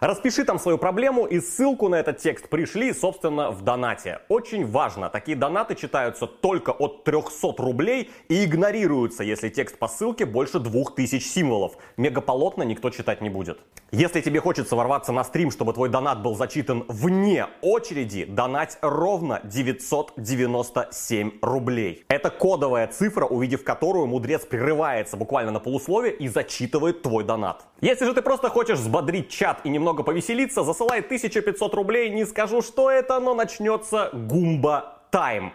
Распиши там свою проблему и ссылку на этот текст пришли, собственно, в донате. Очень важно, такие донаты читаются только от 300 рублей и игнорируются, если текст по ссылке больше 2000 символов. Мегаполотно никто читать не будет. Если тебе хочется ворваться на стрим, чтобы твой донат был зачитан вне очереди, донать ровно 997 рублей. Это кодовая цифра, увидев которую мудрец прерывается буквально на полусловие и зачитывает твой донат. Если же ты просто хочешь взбодрить чат и немного повеселиться, засылай 1500 рублей, не скажу, что это, но начнется гумба тайм.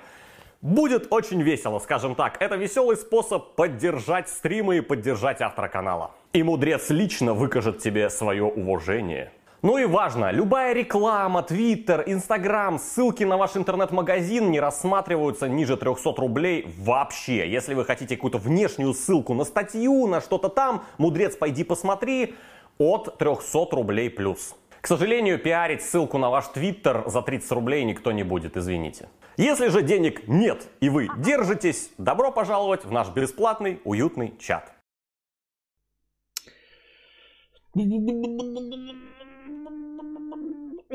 Будет очень весело, скажем так. Это веселый способ поддержать стримы и поддержать автора канала. И мудрец лично выкажет тебе свое уважение. Ну и важно, любая реклама, твиттер, инстаграм, ссылки на ваш интернет-магазин не рассматриваются ниже 300 рублей вообще. Если вы хотите какую-то внешнюю ссылку на статью, на что-то там, мудрец, пойди посмотри, от 300 рублей плюс. К сожалению, пиарить ссылку на ваш твиттер за 30 рублей никто не будет, извините. Если же денег нет и вы держитесь, добро пожаловать в наш бесплатный уютный чат.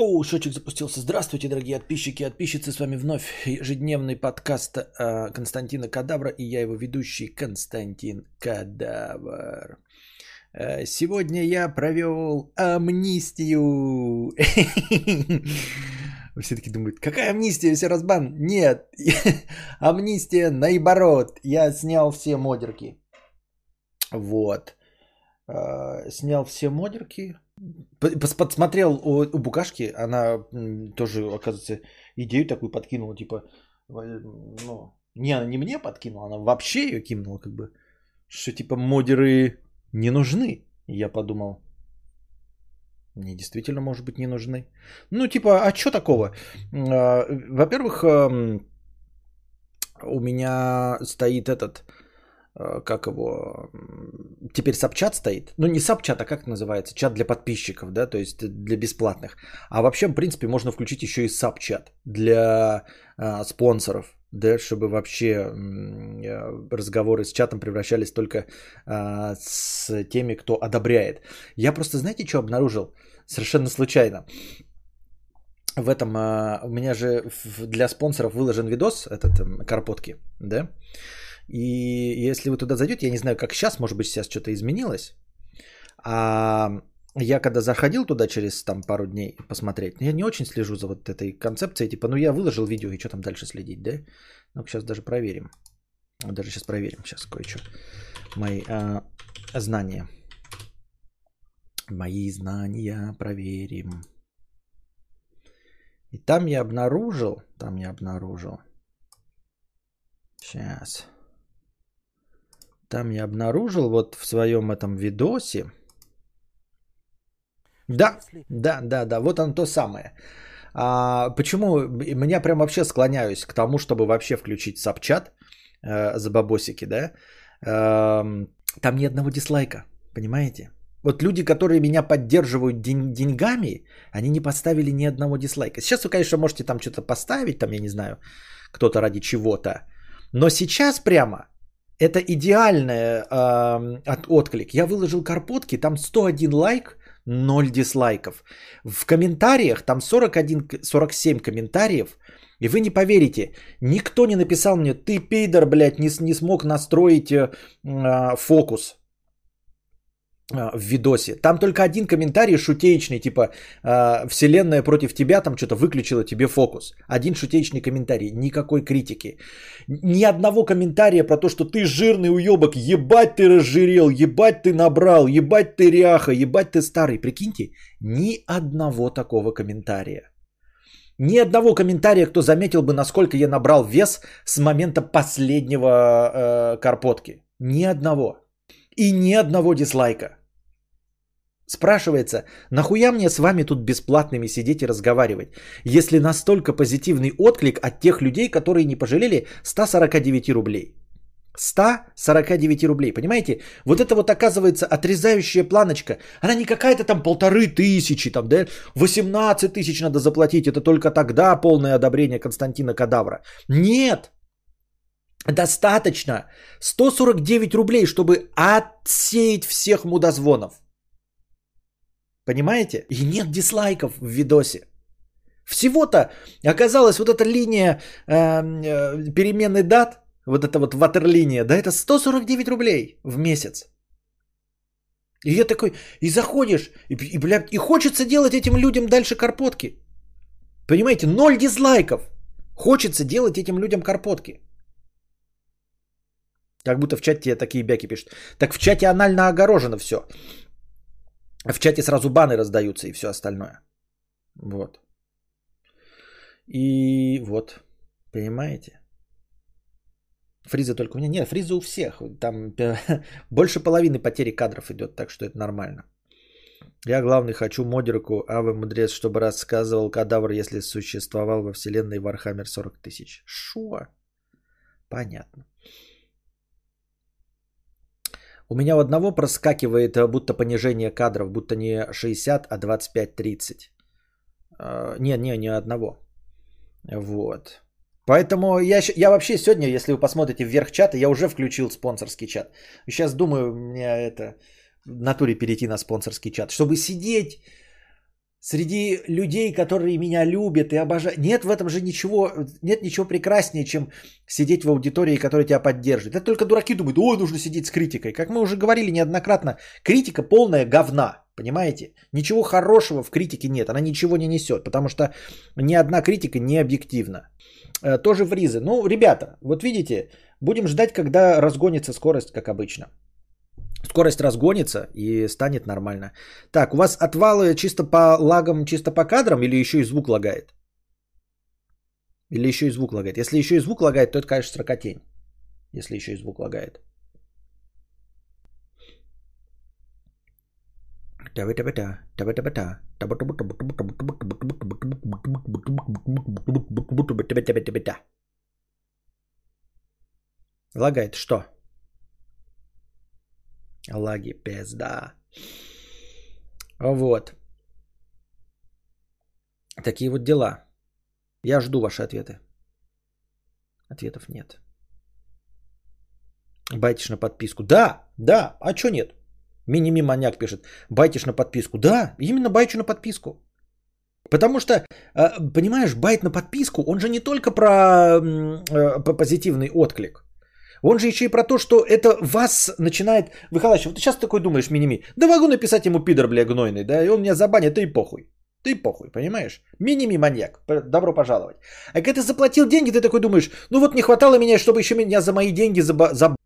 О, шочек запустился. Здравствуйте, дорогие подписчики и подписчицы. С вами вновь ежедневный подкаст э, Константина Кадавра и я его ведущий Константин Кадавр. Э, сегодня я провел амнистию. Все таки думают, какая амнистия, все разбан? Нет, амнистия наоборот. Я снял все модерки. Вот. Э, снял все модерки. Подсмотрел у, Букашки, она тоже, оказывается, идею такую подкинула, типа, ну, не, она не мне подкинула, она вообще ее кинула, как бы, что типа модеры не нужны. Я подумал, мне действительно, может быть, не нужны. Ну, типа, а что такого? А, во-первых, у меня стоит этот, а, как его, теперь сапчат стоит. Ну, не сапчат, а как называется? Чат для подписчиков, да, то есть для бесплатных. А вообще, в принципе, можно включить еще и сапчат для а, спонсоров да, чтобы вообще э, разговоры с чатом превращались только а, с теми, кто одобряет. Я просто, знаете, что обнаружил? Совершенно случайно. В этом, а, у меня же для спонсоров выложен видос, этот Карпотки, да, и если вы туда зайдете, я не знаю, как сейчас, может быть, сейчас что-то изменилось, а я когда заходил туда через там пару дней посмотреть, я не очень слежу за вот этой концепцией, типа, ну я выложил видео, и что там дальше следить, да? ну сейчас даже проверим. Даже сейчас проверим, сейчас кое-что. Мои а, знания. Мои знания проверим. И там я обнаружил, там я обнаружил. Сейчас. Там я обнаружил вот в своем этом видосе, да, да, да, да, вот оно то самое. А, почему меня прям вообще склоняюсь к тому, чтобы вообще включить сапчат э, за бабосики, да? Э, там ни одного дизлайка, понимаете? Вот люди, которые меня поддерживают день, деньгами, они не поставили ни одного дизлайка. Сейчас вы, конечно, можете там что-то поставить, там, я не знаю, кто-то ради чего-то. Но сейчас прямо это идеальный э, от, отклик. Я выложил карпотки, там 101 лайк, 0 дизлайков. В комментариях, там 41, 47 комментариев, и вы не поверите, никто не написал мне, ты пейдер, блядь, не, не смог настроить э, фокус. А, в видосе. Там только один комментарий шутеечный, типа э, «Вселенная против тебя», там что-то выключила тебе фокус. Один шутеечный комментарий, никакой критики. Ни одного комментария про то, что ты жирный уебок, ебать ты разжирел, ебать ты набрал, ебать ты ряха, ебать ты старый. Прикиньте, ни одного такого комментария. Ни одного комментария, кто заметил бы, насколько я набрал вес с момента последнего э, карпотки. Ни одного. И ни одного дизлайка. Спрашивается, нахуя мне с вами тут бесплатными сидеть и разговаривать, если настолько позитивный отклик от тех людей, которые не пожалели 149 рублей. 149 рублей, понимаете? Вот это вот оказывается отрезающая планочка. Она не какая-то там полторы тысячи, там, да, 18 тысяч надо заплатить, это только тогда полное одобрение Константина Кадавра. Нет, достаточно 149 рублей, чтобы отсеять всех мудозвонов. Понимаете? И нет дизлайков в видосе. Всего-то оказалось вот эта линия э, э, переменной дат, вот эта вот ватерлиния, да, это 149 рублей в месяц. И я такой, и заходишь, и, и, бля, и хочется делать этим людям дальше карпотки. Понимаете, ноль дизлайков. Хочется делать этим людям карпотки. Как будто в чате такие бяки пишут. Так в чате анально огорожено все. В чате сразу баны раздаются и все остальное. Вот. И вот. Понимаете? Фриза только у меня. Нет, фриза у всех. Там больше половины потери кадров идет, так что это нормально. Я главный хочу модерку Авы Мудрец, чтобы рассказывал кадавр, если существовал во вселенной Вархаммер 40 тысяч. Шо? Понятно. У меня у одного проскакивает э, будто понижение кадров, будто не 60, а 25-30. А, не, не, не одного. Вот. Поэтому я, я вообще сегодня, если вы посмотрите вверх чата, я уже включил спонсорский чат. Сейчас думаю, мне это в натуре перейти на спонсорский чат, чтобы сидеть среди людей, которые меня любят и обожают. Нет в этом же ничего, нет ничего прекраснее, чем сидеть в аудитории, которая тебя поддерживает. Это только дураки думают, ой, нужно сидеть с критикой. Как мы уже говорили неоднократно, критика полная говна, понимаете? Ничего хорошего в критике нет, она ничего не несет, потому что ни одна критика не объективна. Э, тоже в Ризы. Ну, ребята, вот видите, будем ждать, когда разгонится скорость, как обычно. Скорость разгонится и станет нормально. Так, у вас отвалы чисто по лагам, чисто по кадрам или еще и звук лагает? Или еще и звук лагает? Если еще и звук лагает, то это, конечно, сракотень. Если еще и звук лагает. Лагает что? Лаги пизда. Вот. Такие вот дела. Я жду ваши ответы. Ответов нет. Байтишь на подписку. Да, да, а чё нет? Миними маньяк пишет. Байтишь на подписку. Да, именно байчу на подписку. Потому что, а, понимаешь, байт на подписку, он же не только про э, позитивный отклик. Он же еще и про то, что это вас начинает выхолачивать. Вот ты сейчас такой думаешь, Миними, да могу написать ему пидор, бля, гнойный, да, и он меня забанит, ты и похуй. Ты похуй, понимаешь? Миними маньяк. Добро пожаловать. А когда ты заплатил деньги, ты такой думаешь, ну вот не хватало меня, чтобы еще меня за мои деньги заба- заб...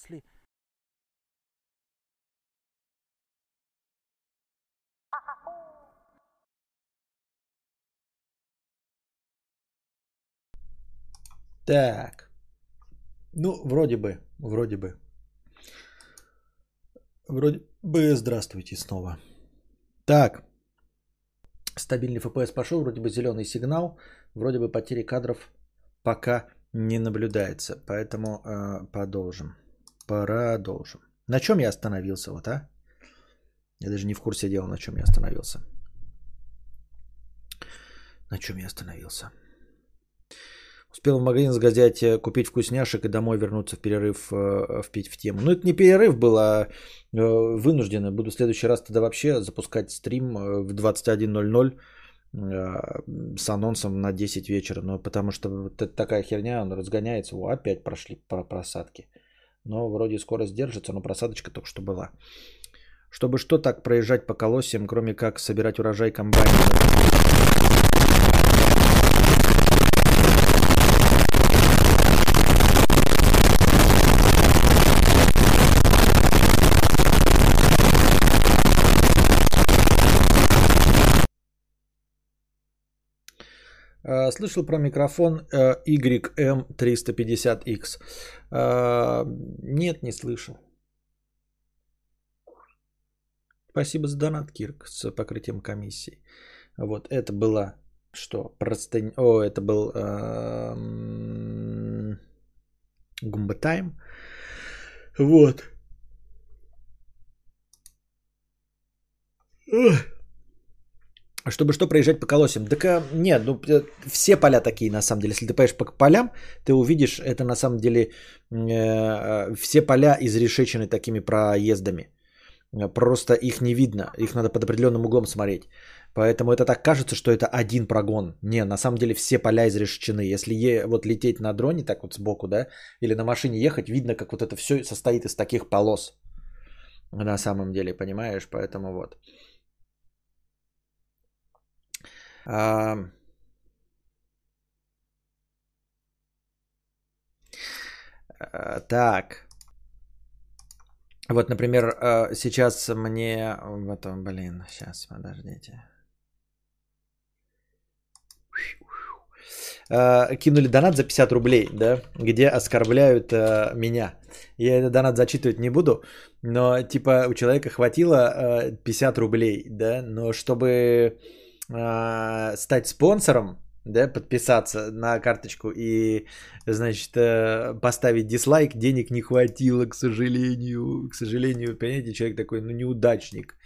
если... Так. Ну, вроде бы, вроде бы. Вроде бы, здравствуйте снова. Так. Стабильный FPS пошел, вроде бы зеленый сигнал. Вроде бы потери кадров пока не наблюдается. Поэтому э, продолжим. Продолжим. На чем я остановился, вот, а? Я даже не в курсе дела, на чем я остановился. На чем я остановился? Успел в магазин сгодять, э, купить вкусняшек и домой вернуться в перерыв, э, впить в тему. Ну, это не перерыв был, а э, вынужденно. Буду в следующий раз тогда вообще запускать стрим в 21.00 с анонсом на 10 вечера. Ну, потому что вот такая херня, он разгоняется. О, опять прошли просадки но вроде скорость держится, но просадочка только что была. Чтобы что так проезжать по колосьям, кроме как собирать урожай комбайна? Слышал про микрофон э, YM350X. Э, нет, не слышал. Спасибо за донат, Кирк, с покрытием комиссии. Вот, это было что? Простынь... О, это был. Гумба Тайм. Вот. Чтобы что, проезжать по колосям? Так а, нет, ну все поля такие на самом деле. Если ты поедешь по полям, ты увидишь это на самом деле э, все поля изрешечены такими проездами. Просто их не видно, их надо под определенным углом смотреть. Поэтому это так кажется, что это один прогон. Не, на самом деле все поля изрешечены. Если е, вот лететь на дроне так вот сбоку, да, или на машине ехать, видно, как вот это все состоит из таких полос. На самом деле, понимаешь? Поэтому вот. А... Так. Вот, например, а, сейчас мне... Вот, блин, сейчас, подождите. А, кинули донат за 50 рублей, да, где оскорбляют меня. Я этот донат зачитывать не буду, но типа у человека хватило 50 рублей, да, но чтобы стать спонсором, да, подписаться на карточку и, значит, э, поставить дизлайк, денег не хватило, к сожалению. К сожалению, понимаете, человек такой, ну, неудачник.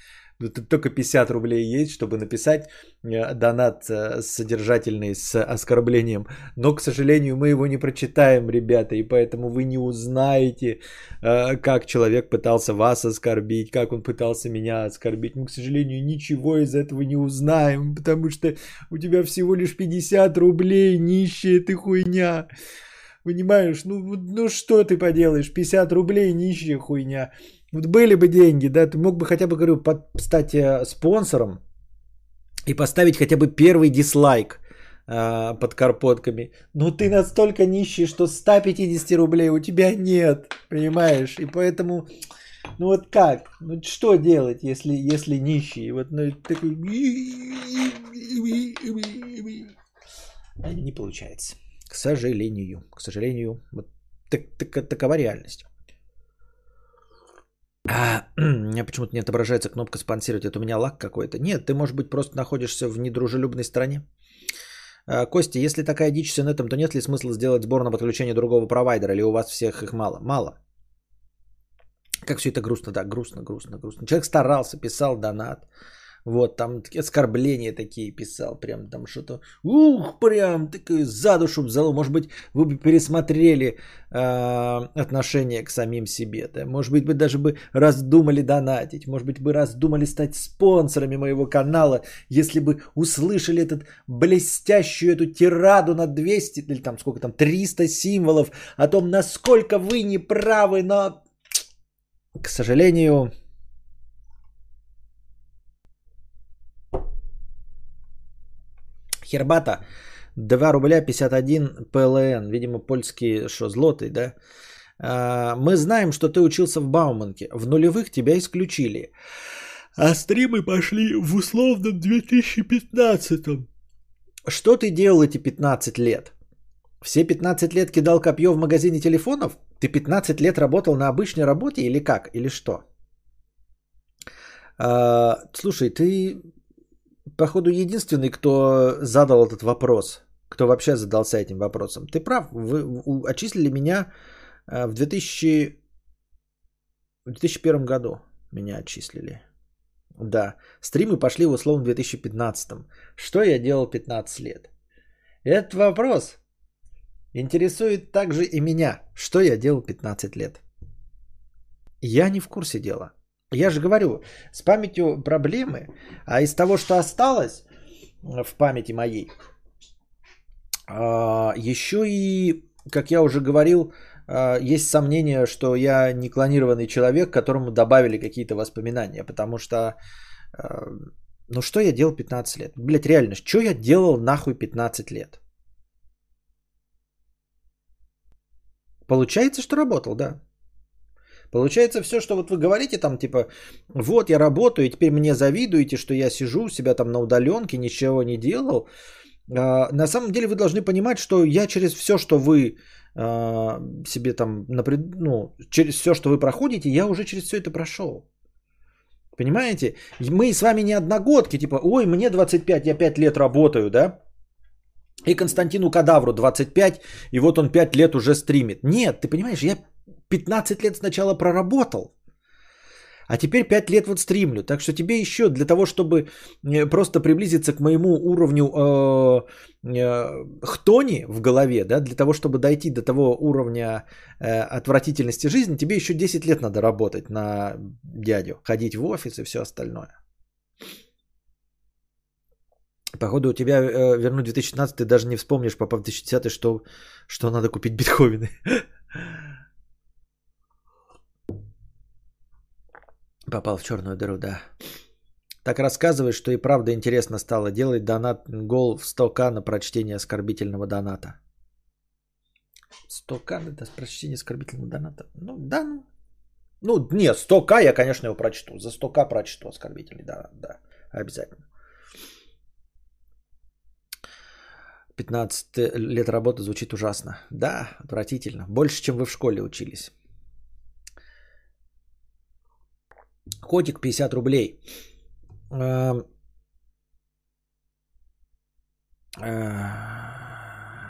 Тут только 50 рублей есть, чтобы написать э, донат э, содержательный с оскорблением. Но, к сожалению, мы его не прочитаем, ребята, и поэтому вы не узнаете, э, как человек пытался вас оскорбить, как он пытался меня оскорбить. Мы, к сожалению, ничего из этого не узнаем, потому что у тебя всего лишь 50 рублей, нищая ты хуйня. Понимаешь, ну, ну что ты поделаешь, 50 рублей, нищая хуйня. Вот были бы деньги, да, ты мог бы хотя бы, говорю, под, стать э, спонсором и поставить хотя бы первый дизлайк э, под карпотками. Но ты настолько нищий, что 150 рублей у тебя нет, понимаешь? И поэтому, ну вот как? Ну что делать, если, если нищий? Вот ну, такой... Не получается. К сожалению. К сожалению. Вот так, так, такова реальность. А, у меня почему-то не отображается кнопка спонсировать. Это у меня лак какой-то. Нет, ты, может быть, просто находишься в недружелюбной стране. А, Костя, если такая дичь с инетом, то нет ли смысла сделать сбор на подключение другого провайдера? Или у вас всех их мало? Мало. Как все это грустно, да, грустно, грустно, грустно. Человек старался, писал донат. Вот, там оскорбления такие писал, прям там что-то, ух, прям такое за душу взяло. Может быть, вы бы пересмотрели э, отношение к самим себе. Да? Может быть, вы даже бы раздумали донатить. Может быть, бы раздумали стать спонсорами моего канала, если бы услышали этот блестящую эту тираду на 200 или там сколько там, 300 символов о том, насколько вы неправы, но, к сожалению, Хербата 2 рубля 51 ПЛН. Видимо, польские, что, злоты, да? А, мы знаем, что ты учился в Бауманке. В нулевых тебя исключили. А стримы пошли в условном 2015. Что ты делал эти 15 лет? Все 15 лет кидал копье в магазине телефонов? Ты 15 лет работал на обычной работе или как? Или что? А, слушай, ты походу, единственный, кто задал этот вопрос, кто вообще задался этим вопросом. Ты прав, вы отчислили меня э, в 2000... В 2001 году меня отчислили. Да, стримы пошли в условно 2015. Что я делал 15 лет? Этот вопрос интересует также и меня. Что я делал 15 лет? Я не в курсе дела. Я же говорю, с памятью проблемы, а из того, что осталось в памяти моей, а, еще и, как я уже говорил, а, есть сомнение, что я не клонированный человек, которому добавили какие-то воспоминания, потому что, а, ну что я делал 15 лет? Блять, реально, что я делал нахуй 15 лет? Получается, что работал, да. Получается все, что вот вы говорите там, типа, вот я работаю, и теперь мне завидуете, что я сижу у себя там на удаленке, ничего не делал. э, на самом деле вы должны понимать, что я через все, что вы э, себе там, напред... ну, через все, что вы проходите, я уже через все это прошел. Понимаете? Мы с вами не одногодки, типа, ой, мне 25, я 5 лет работаю, да? И Константину Кадавру 25, и вот он 5 лет уже стримит. Нет, ты понимаешь, я 15 лет сначала проработал. А теперь 5 лет вот стримлю. Так что тебе еще для того, чтобы э, просто приблизиться к моему уровню э, э, хтони в голове, да, для того, чтобы дойти до того уровня э, отвратительности жизни, тебе еще 10 лет надо работать на дядю, ходить в офис и все остальное. Походу, у тебя э, вернуть 2016, ты даже не вспомнишь, попав в 2010, что, что надо купить битховены. Попал в черную дыру, да. Так рассказывай, что и правда интересно стало делать донат гол в 100к на прочтение оскорбительного доната. 100к это прочтение оскорбительного доната? Ну, да, ну. Ну, нет, 100к я, конечно, его прочту. За 100к прочту оскорбительный донат, да, обязательно. 15 лет работы звучит ужасно. Да, отвратительно. Больше, чем вы в школе учились. Котик 50 рублей. Эм, э,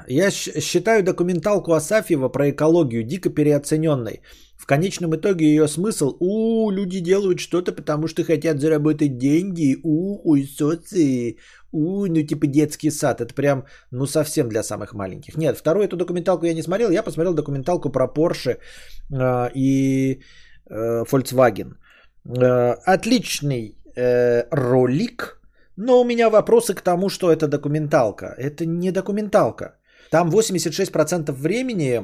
я считаю документалку Асафьева про экологию дико переоцененной. В конечном итоге ее смысл «У, люди делают что-то, потому что хотят заработать деньги, у, ой, соции, у, ну типа детский сад». Это прям, ну совсем для самых маленьких. Нет, вторую эту документалку я не смотрел, я посмотрел документалку про Porsche э, и э, Volkswagen. Э, отличный э, ролик, но у меня вопросы к тому, что это документалка. Это не документалка. Там 86% времени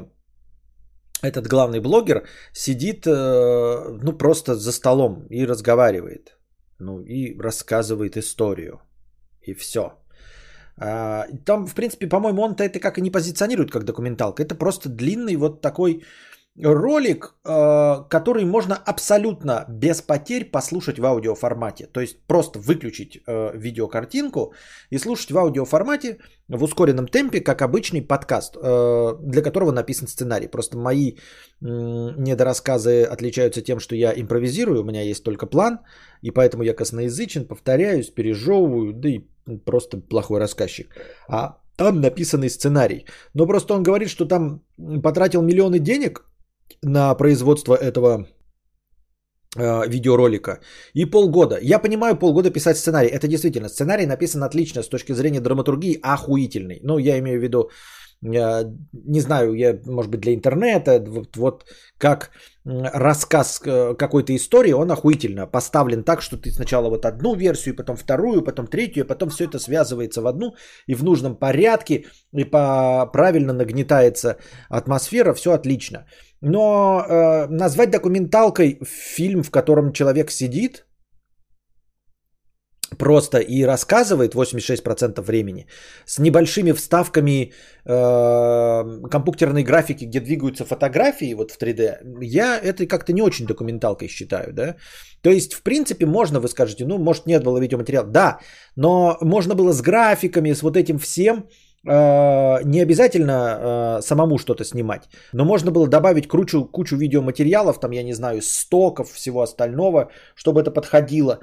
этот главный блогер сидит, э, ну, просто за столом и разговаривает. Ну, и рассказывает историю. И все. А, там, в принципе, по-моему, он-то это как и не позиционирует как документалка. Это просто длинный вот такой ролик, э, который можно абсолютно без потерь послушать в аудиоформате. То есть просто выключить э, видеокартинку и слушать в аудиоформате в ускоренном темпе, как обычный подкаст, э, для которого написан сценарий. Просто мои недорассказы отличаются тем, что я импровизирую, у меня есть только план, и поэтому я косноязычен, повторяюсь, пережевываю, да и просто плохой рассказчик. А там написанный сценарий. Но просто он говорит, что там потратил миллионы денег на производство этого э, видеоролика. И полгода. Я понимаю, полгода писать сценарий. Это действительно сценарий написан отлично с точки зрения драматургии, охуительный. Ну, я имею в виду не знаю, я, может быть, для интернета, вот, вот как рассказ э, какой-то истории, он охуительно поставлен так, что ты сначала вот одну версию, потом вторую, потом третью, потом все это связывается в одну и в нужном порядке, и по, правильно нагнетается атмосфера, все отлично. Но э, назвать документалкой фильм, в котором человек сидит, просто и рассказывает 86% времени с небольшими вставками э, компьютерной графики, где двигаются фотографии вот в 3D, я это как-то не очень документалкой считаю, да. То есть, в принципе, можно, вы скажете, ну, может, нет было видеоматериала. Да, но можно было с графиками, с вот этим всем, не обязательно э, самому что-то снимать, но можно было добавить кучу, кучу видеоматериалов, там, я не знаю, стоков, всего остального, чтобы это подходило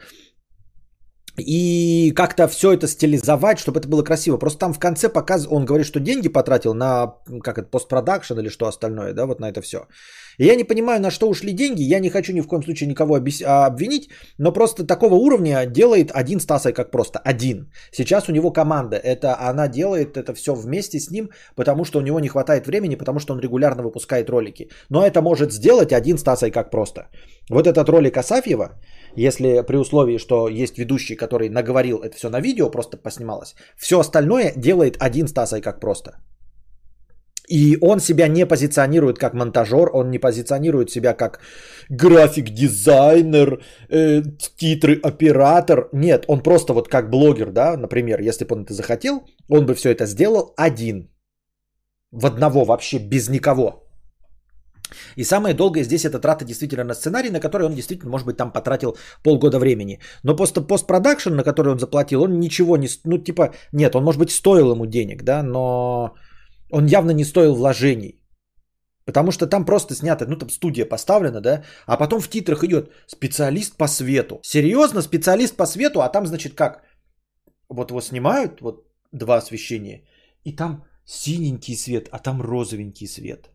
и как-то все это стилизовать, чтобы это было красиво. Просто там в конце показ он говорит, что деньги потратил на как это, постпродакшн или что остальное, да, вот на это все. И я не понимаю, на что ушли деньги. Я не хочу ни в коем случае никого обвинить, но просто такого уровня делает один Стасой как просто один. Сейчас у него команда, это она делает это все вместе с ним, потому что у него не хватает времени, потому что он регулярно выпускает ролики. Но это может сделать один Стасой как просто. Вот этот ролик Асафьева, если при условии, что есть ведущий, который наговорил это все на видео, просто поснималось, все остальное делает один Стасой как просто. И он себя не позиционирует как монтажер, он не позиционирует себя как график-дизайнер, э, титры оператор. Нет, он просто вот как блогер, да, например, если бы он это захотел, он бы все это сделал один. В одного вообще, без никого. И самое долгое здесь это трата действительно на сценарий, на который он действительно, может быть, там потратил полгода времени. Но просто постпродакшн, на который он заплатил, он ничего не... Ну, типа, нет, он, может быть, стоил ему денег, да, но он явно не стоил вложений. Потому что там просто снято, ну там студия поставлена, да, а потом в титрах идет специалист по свету. Серьезно, специалист по свету, а там, значит, как? Вот его снимают, вот два освещения, и там синенький свет, а там розовенький свет.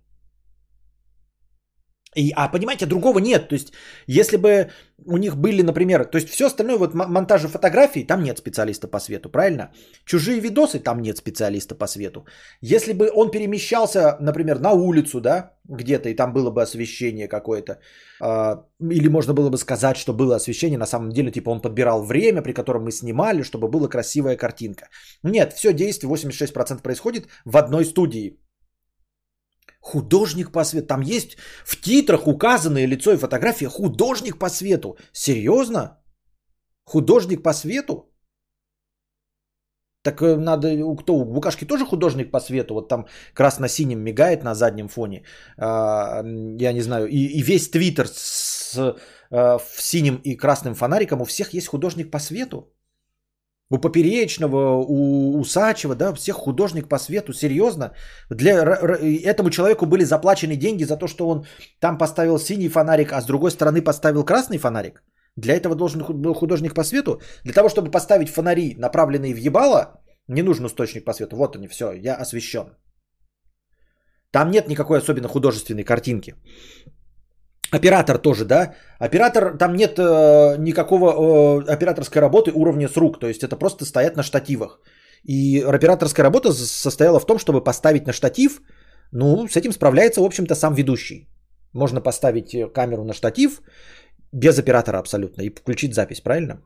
И, а понимаете, другого нет. То есть, если бы у них были, например, то есть все остальное, вот монтажи фотографий, там нет специалиста по свету, правильно? Чужие видосы, там нет специалиста по свету. Если бы он перемещался, например, на улицу, да, где-то, и там было бы освещение какое-то, э, или можно было бы сказать, что было освещение, на самом деле, типа он подбирал время, при котором мы снимали, чтобы была красивая картинка. Нет, все действие 86% происходит в одной студии. Художник по свету. Там есть в титрах указанное лицо и фотография художник по свету. Серьезно? Художник по свету? Так э, надо, кто, у Букашки тоже художник по свету, вот там красно-синим мигает на заднем фоне, а, я не знаю, и, и весь твиттер с а, синим и красным фонариком, у всех есть художник по свету у Поперечного, у Усачева, да, всех художник по свету, серьезно. Для, этому человеку были заплачены деньги за то, что он там поставил синий фонарик, а с другой стороны поставил красный фонарик. Для этого должен был художник по свету. Для того, чтобы поставить фонари, направленные в ебало, не нужен источник по свету. Вот они, все, я освещен. Там нет никакой особенно художественной картинки. Оператор тоже, да? Оператор, там нет э, никакого э, операторской работы уровня с рук, то есть это просто стоят на штативах. И операторская работа состояла в том, чтобы поставить на штатив, ну, с этим справляется, в общем-то, сам ведущий. Можно поставить э, камеру на штатив без оператора абсолютно и включить запись, правильно?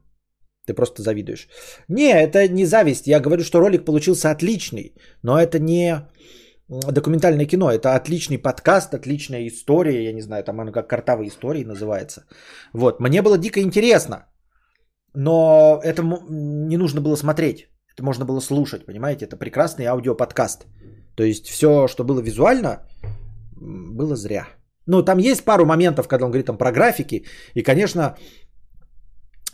Ты просто завидуешь. Не, это не зависть. Я говорю, что ролик получился отличный, но это не документальное кино. Это отличный подкаст, отличная история. Я не знаю, там оно как картавые истории называется. Вот. Мне было дико интересно. Но это не нужно было смотреть. Это можно было слушать, понимаете? Это прекрасный аудиоподкаст. То есть все, что было визуально, было зря. Ну, там есть пару моментов, когда он говорит там про графики. И, конечно,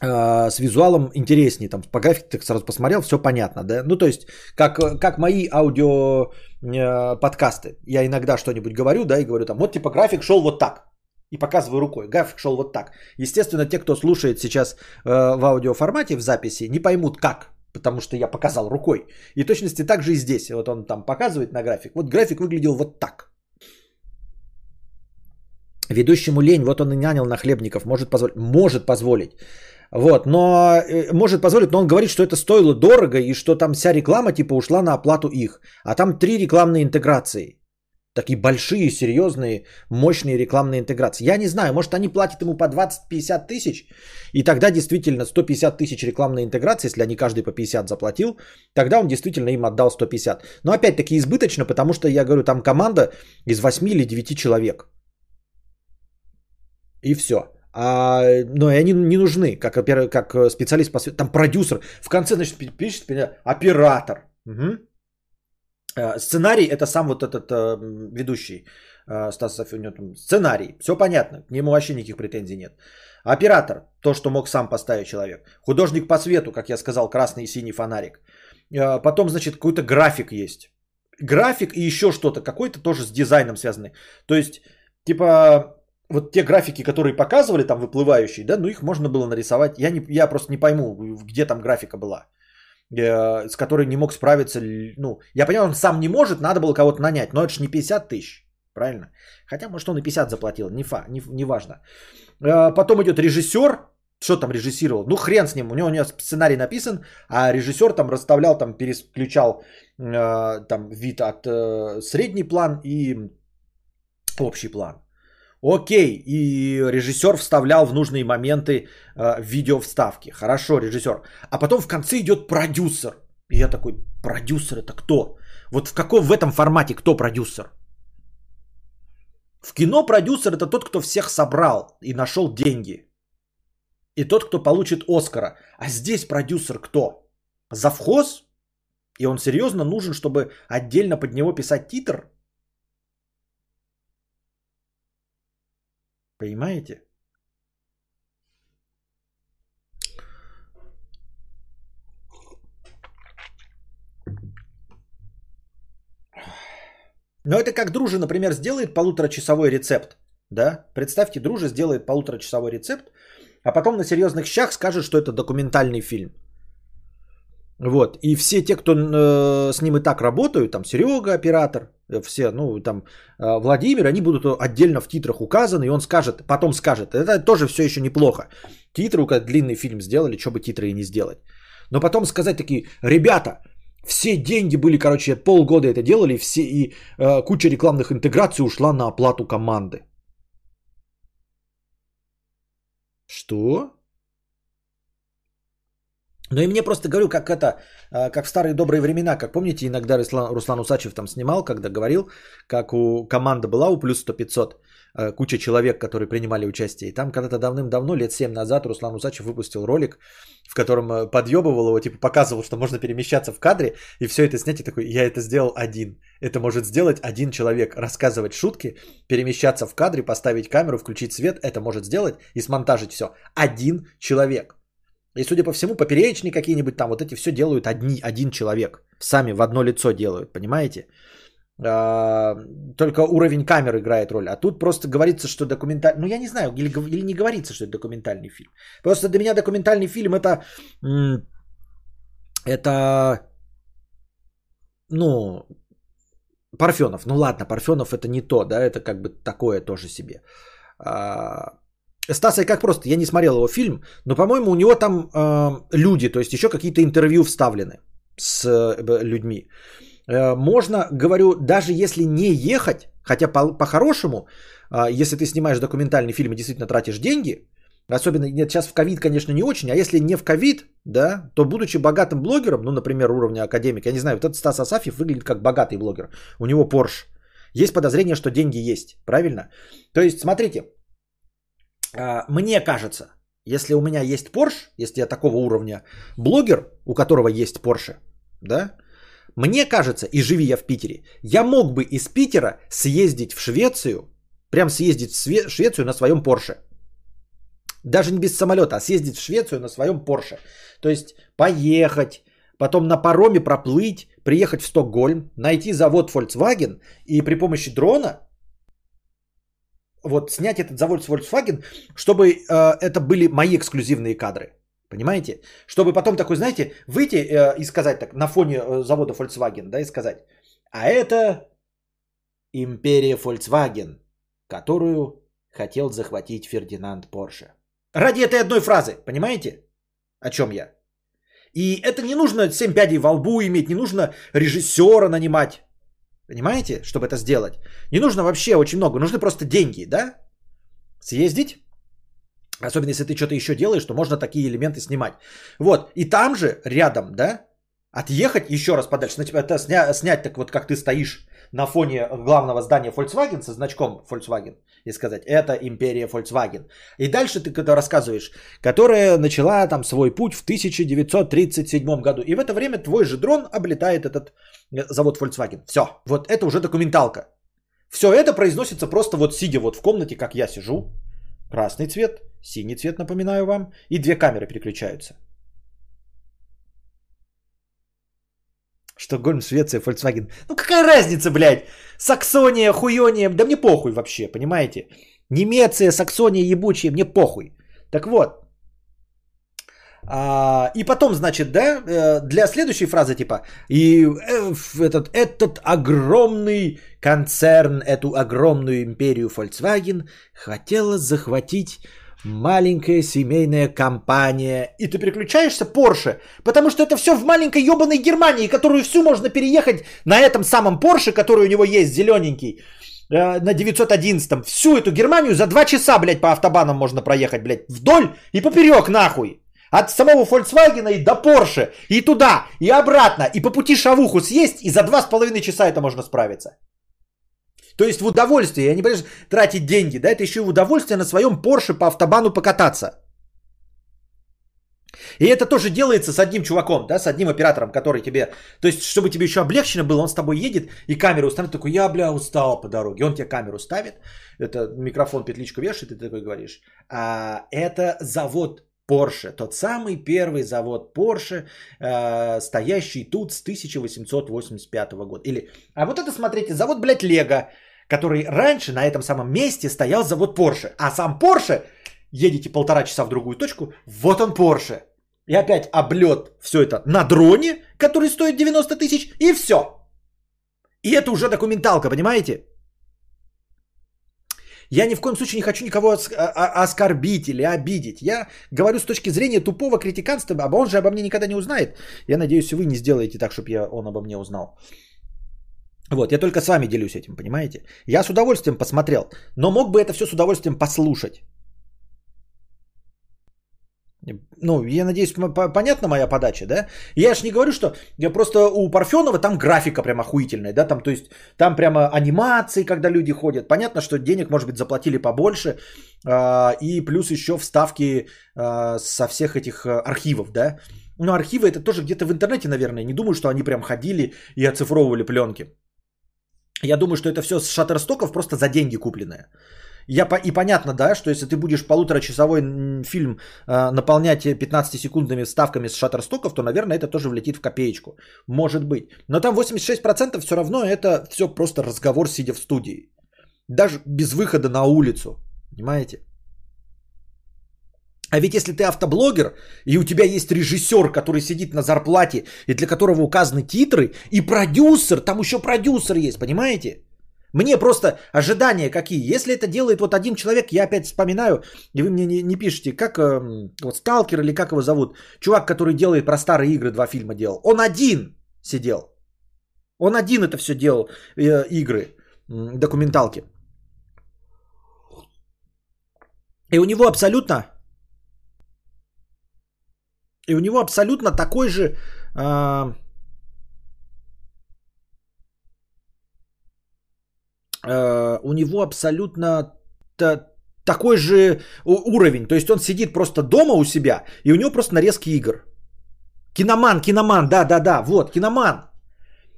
с визуалом интереснее. Там по графике ты сразу посмотрел, все понятно, да? Ну, то есть, как, как мои аудио э, подкасты. Я иногда что-нибудь говорю, да, и говорю там, вот типа график шел вот так. И показываю рукой. График шел вот так. Естественно, те, кто слушает сейчас э, в аудиоформате, в записи, не поймут как. Потому что я показал рукой. И точности так же и здесь. Вот он там показывает на график. Вот график выглядел вот так. Ведущему лень, вот он и нанял на хлебников, может позволить. Может позволить. Вот, но э, может позволить, но он говорит, что это стоило дорого и что там вся реклама типа ушла на оплату их. А там три рекламные интеграции. Такие большие, серьезные, мощные рекламные интеграции. Я не знаю, может они платят ему по 20-50 тысяч, и тогда действительно 150 тысяч рекламной интеграции, если они каждый по 50 заплатил, тогда он действительно им отдал 150. Но опять-таки избыточно, потому что, я говорю, там команда из 8 или 9 человек. И все. А, но и они не нужны, как, как э, специалист по свету. Там продюсер. В конце, значит, пишет оператор. Угу. Сценарий это сам вот этот э, ведущий Стас Софьев. Сценарий. Все понятно. К нему вообще никаких претензий нет. Оператор. То, что мог сам поставить человек. Художник по свету, как я сказал, красный и синий фонарик. Потом, значит, какой-то график есть. График и еще что-то. Какой-то тоже с дизайном связанный. То есть, типа, вот те графики, которые показывали там выплывающие, да, ну их можно было нарисовать. Я, не, я просто не пойму, где там графика была, э, с которой не мог справиться. Ну, я понимаю, он сам не может, надо было кого-то нанять, но это же не 50 тысяч, правильно? Хотя, может, он и 50 заплатил, не, фа, не, не важно. Э, потом идет режиссер, что там режиссировал? Ну, хрен с ним, у него, у него сценарий написан, а режиссер там расставлял, там переключал э, там вид от э, средний план и общий план. Окей, и режиссер вставлял в нужные моменты э, видео вставки. Хорошо, режиссер. А потом в конце идет продюсер. И я такой, продюсер это кто? Вот в каком в этом формате кто продюсер? В кино продюсер это тот, кто всех собрал и нашел деньги. И тот, кто получит Оскара. А здесь продюсер кто? Завхоз? И он серьезно нужен, чтобы отдельно под него писать титр? Понимаете? Но это как Дружа, например, сделает полуторачасовой рецепт. Да? Представьте, Дружа сделает полуторачасовой рецепт, а потом на серьезных щах скажет, что это документальный фильм. Вот. И все те, кто э, с ним и так работают, там Серега, оператор, все, ну, там э, Владимир, они будут отдельно в титрах указаны, и он скажет, потом скажет, это тоже все еще неплохо. Титры, когда длинный фильм сделали, что бы титры и не сделать. Но потом сказать такие, ребята, все деньги были, короче, полгода это делали, все, и э, куча рекламных интеграций ушла на оплату команды. Что? Ну и мне просто говорю, как это, а, как в старые добрые времена, как помните, иногда Руслан, Руслан Усачев там снимал, когда говорил, как у команда была у плюс 100-500, а, куча человек, которые принимали участие. И там когда-то давным-давно, лет 7 назад, Руслан Усачев выпустил ролик, в котором а, подъебывал его, типа показывал, что можно перемещаться в кадре, и все это снять, и такой, я это сделал один. Это может сделать один человек. Рассказывать шутки, перемещаться в кадре, поставить камеру, включить свет, это может сделать и смонтажить все. Один человек. И, судя по всему, поперечные какие-нибудь там, вот эти все делают одни, один человек. Сами в одно лицо делают, понимаете? А, только уровень камеры играет роль. А тут просто говорится, что документальный... Ну, я не знаю, или, или не говорится, что это документальный фильм. Просто для меня документальный фильм это... Это... Ну, Парфенов. Ну ладно, Парфенов это не то, да, это как бы такое тоже себе. А, Стаса как просто, я не смотрел его фильм, но, по-моему, у него там э, люди, то есть еще какие-то интервью вставлены с э, людьми. Э, можно, говорю, даже если не ехать, хотя по- по-хорошему, э, если ты снимаешь документальный фильм и действительно тратишь деньги, особенно нет, сейчас в ковид, конечно, не очень, а если не в ковид, да, то будучи богатым блогером, ну, например, уровня академика, я не знаю, вот этот Стас Асафьев выглядит как богатый блогер, у него Porsche. Есть подозрение, что деньги есть, правильно? То есть, смотрите, мне кажется, если у меня есть Porsche, если я такого уровня блогер, у которого есть Porsche, да, мне кажется, и живи я в Питере, я мог бы из Питера съездить в Швецию, прям съездить в Швецию на своем Porsche. Даже не без самолета, а съездить в Швецию на своем Porsche. То есть поехать, потом на пароме проплыть, приехать в Стокгольм, найти завод Volkswagen и при помощи дрона вот снять этот с Volkswagen, чтобы э, это были мои эксклюзивные кадры. Понимаете? Чтобы потом такой, знаете, выйти э, и сказать так на фоне э, завода Volkswagen, да, и сказать, а это империя Volkswagen, которую хотел захватить Фердинанд Порше. Ради этой одной фразы, понимаете, о чем я? И это не нужно 7 пядей во лбу иметь, не нужно режиссера нанимать. Понимаете, чтобы это сделать? Не нужно вообще очень много, нужны просто деньги, да? Съездить, особенно если ты что-то еще делаешь, то можно такие элементы снимать. Вот, и там же, рядом, да, отъехать еще раз подальше, ну, это сня, снять так вот, как ты стоишь на фоне главного здания Volkswagen со значком Volkswagen и сказать, это империя Volkswagen. И дальше ты когда рассказываешь, которая начала там свой путь в 1937 году. И в это время твой же дрон облетает этот э, завод Volkswagen. Все, вот это уже документалка. Все это произносится просто вот сидя вот в комнате, как я сижу. Красный цвет, синий цвет, напоминаю вам, и две камеры переключаются. Штокгольм, Швеция, Volkswagen. Ну какая разница, блядь? Саксония, хуйония, да мне похуй вообще, понимаете? Немеция, Саксония, ебучая, мне похуй. Так вот. А, и потом, значит, да, э, для следующей фразы типа, и э, этот, этот огромный концерн, эту огромную империю Volkswagen хотела захватить маленькая семейная компания. И ты переключаешься Porsche, потому что это все в маленькой ебаной Германии, которую всю можно переехать на этом самом Porsche, который у него есть, зелененький, э, на 911. Всю эту Германию за два часа, блядь, по автобанам можно проехать, блядь, вдоль и поперек нахуй. От самого Volkswagen и до Porsche, и туда, и обратно, и по пути шавуху съесть, и за два с половиной часа это можно справиться. То есть в удовольствие, я не понимаю, тратить деньги, да, это еще и в удовольствие на своем Порше по автобану покататься. И это тоже делается с одним чуваком, да, с одним оператором, который тебе... То есть, чтобы тебе еще облегчено было, он с тобой едет и камеру установит, такой, я, бля, устал по дороге. Он тебе камеру ставит, это микрофон, петличку вешает, и ты такой говоришь, а, это завод Porsche, тот самый первый завод Porsche, э, стоящий тут с 1885 года. Или, а вот это, смотрите, завод, блядь, Лего, который раньше на этом самом месте стоял завод Porsche. А сам Porsche, едете полтора часа в другую точку, вот он Porsche. И опять облет все это на дроне, который стоит 90 тысяч, и все. И это уже документалка, понимаете? Я ни в коем случае не хочу никого оскорбить или обидеть. Я говорю с точки зрения тупого критиканства, а он же обо мне никогда не узнает. Я надеюсь, вы не сделаете так, чтобы я, он обо мне узнал. Вот, я только с вами делюсь этим, понимаете? Я с удовольствием посмотрел, но мог бы это все с удовольствием послушать. Ну, я надеюсь, понятна моя подача, да? Я же не говорю, что я просто у Парфенова там графика прям охуительная, да, там, то есть, там прямо анимации, когда люди ходят. Понятно, что денег, может быть, заплатили побольше, э, и плюс еще вставки э, со всех этих э, архивов, да. Но архивы это тоже где-то в интернете, наверное. Не думаю, что они прям ходили и оцифровывали пленки. Я думаю, что это все с шаттерстоков просто за деньги купленное. Я, и понятно, да, что если ты будешь полуторачасовой фильм э, наполнять 15-секундными ставками с шаттерстоков, то, наверное, это тоже влетит в копеечку. Может быть. Но там 86% все равно это все просто разговор, сидя в студии. Даже без выхода на улицу. Понимаете? А ведь если ты автоблогер, и у тебя есть режиссер, который сидит на зарплате, и для которого указаны титры, и продюсер, там еще продюсер есть, понимаете? Мне просто ожидания какие. Если это делает вот один человек, я опять вспоминаю, и вы мне не, не пишете, как э, вот Сталкер или как его зовут, чувак, который делает про старые игры, два фильма делал. Он один сидел. Он один это все делал, э, игры, э, документалки. И у него абсолютно... И у него абсолютно такой же... Э, у него абсолютно такой же уровень. То есть он сидит просто дома у себя, и у него просто нарезки игр. Киноман, киноман, да, да, да, вот, киноман.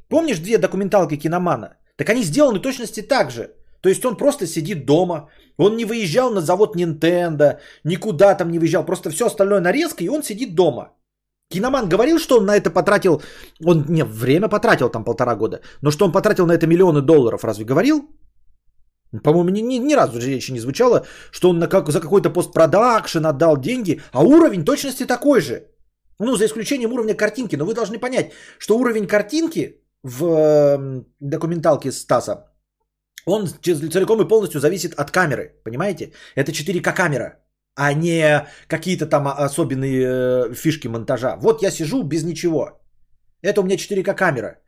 Помнишь две документалки киномана? Так они сделаны точности так же. То есть он просто сидит дома, он не выезжал на завод Nintendo, никуда там не выезжал, просто все остальное нарезка, и он сидит дома. Киноман говорил, что он на это потратил, он не, время потратил там полтора года, но что он потратил на это миллионы долларов, разве говорил? По-моему, ни, ни, ни разу речи не звучало, что он на как, за какой-то постпродакшн отдал деньги, а уровень точности такой же. Ну, за исключением уровня картинки. Но вы должны понять, что уровень картинки в э, документалке Стаса, он целиком и полностью зависит от камеры. Понимаете? Это 4К камера а не какие-то там особенные э, фишки монтажа. Вот я сижу без ничего. Это у меня 4К камера.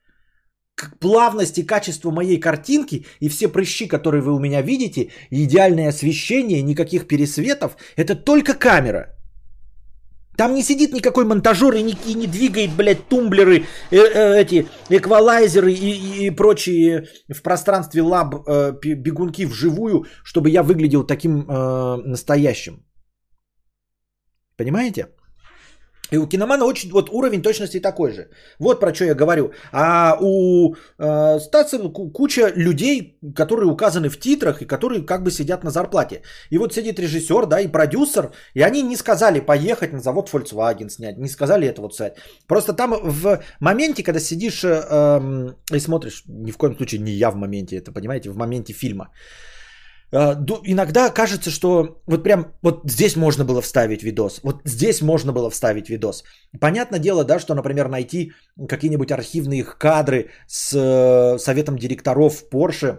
Плавность и качество моей картинки и все прыщи, которые вы у меня видите, идеальное освещение, никаких пересветов, это только камера. Там не сидит никакой монтажер и не, и не двигает, блядь, тумблеры, э, э, эти эквалайзеры и, и, и прочие в пространстве лаб э, бегунки вживую, чтобы я выглядел таким э, настоящим. Понимаете? И у киномана очень, вот уровень точности такой же. Вот про что я говорю. А у э, Стаса куча людей, которые указаны в титрах и которые как бы сидят на зарплате. И вот сидит режиссер, да, и продюсер, и они не сказали поехать на завод Volkswagen снять, не сказали это вот снять. Просто там в моменте, когда сидишь э, э, и смотришь, ни в коем случае не я в моменте, это понимаете, в моменте фильма. Иногда кажется, что вот прям вот здесь можно было вставить видос, вот здесь можно было вставить видос. Понятное дело, да, что, например, найти какие-нибудь архивные кадры с э, советом директоров Porsche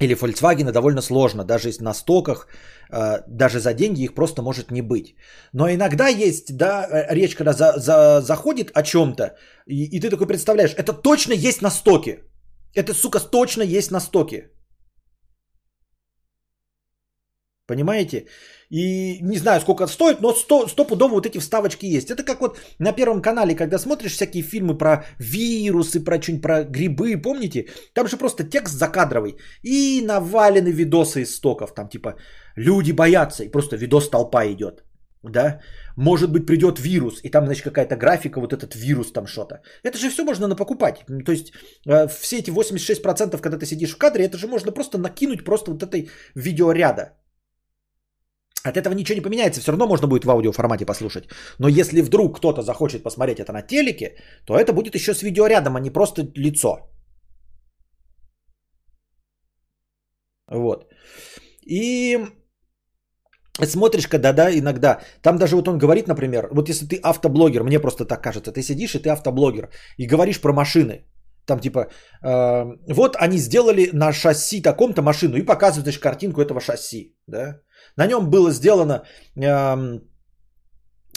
или Volkswagen довольно сложно, даже если на стоках, э, даже за деньги их просто может не быть. Но иногда есть, да, э, речь, когда за, за, заходит о чем-то, и, и ты такой представляешь, это точно есть на стоке. Это, сука, точно есть на стоке. Понимаете? И не знаю, сколько стоит, но сто, стопудово вот эти вставочки есть. Это как вот на Первом канале, когда смотришь всякие фильмы про вирусы, про что-нибудь, про грибы, помните? Там же просто текст закадровый. И навалены видосы из стоков. Там типа люди боятся, и просто видос толпа идет. да, может быть придет вирус, и там, значит, какая-то графика, вот этот вирус там что-то. Это же все можно напокупать. То есть э, все эти 86%, когда ты сидишь в кадре, это же можно просто накинуть просто вот этой видеоряда. От этого ничего не поменяется, все равно можно будет в аудиоформате послушать. Но если вдруг кто-то захочет посмотреть это на телеке, то это будет еще с видеорядом, а не просто лицо. Вот. И смотришь, когда, да, иногда, там даже вот он говорит, например, вот если ты автоблогер, мне просто так кажется, ты сидишь и ты автоблогер, и говоришь про машины, там типа, э, вот они сделали на шасси таком-то машину, и показываешь картинку этого шасси, да, на нем было сделано, э,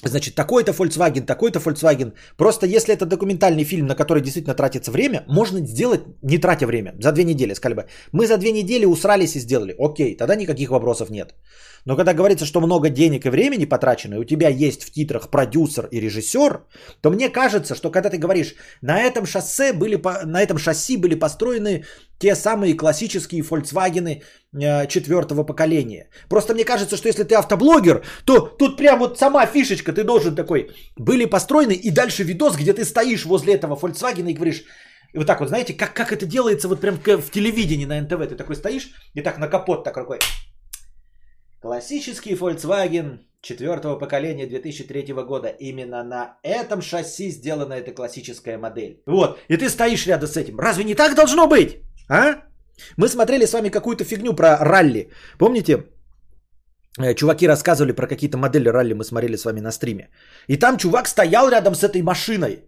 значит, такой-то Volkswagen, такой-то Volkswagen. Просто если это документальный фильм, на который действительно тратится время, можно сделать, не тратя время, за две недели, сказали бы. Мы за две недели усрались и сделали. Окей, тогда никаких вопросов нет. Но когда говорится, что много денег и времени потрачено, и у тебя есть в титрах продюсер и режиссер, то мне кажется, что когда ты говоришь, на этом шоссе были, на этом шасси были построены те самые классические Volkswagen э, четвертого поколения. Просто мне кажется, что если ты автоблогер, то тут прям вот сама фишечка, ты должен такой, были построены, и дальше видос, где ты стоишь возле этого Volkswagen и говоришь, и вот так вот, знаете, как, как это делается вот прям в телевидении на НТВ. Ты такой стоишь и так на капот так рукой. Классический Volkswagen четвертого поколения 2003 года. Именно на этом шасси сделана эта классическая модель. Вот, и ты стоишь рядом с этим. Разве не так должно быть? А? Мы смотрели с вами какую-то фигню про ралли. Помните? Э, чуваки рассказывали про какие-то модели ралли, мы смотрели с вами на стриме. И там чувак стоял рядом с этой машиной,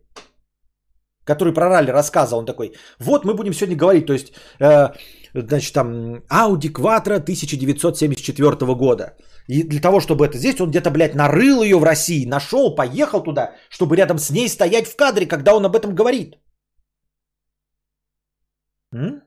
который про ралли рассказывал. Он такой, вот мы будем сегодня говорить, то есть э, значит, там, Audi Quattro 1974 года. И для того, чтобы это здесь, он где-то, блядь, нарыл ее в России, нашел, поехал туда, чтобы рядом с ней стоять в кадре, когда он об этом говорит. М?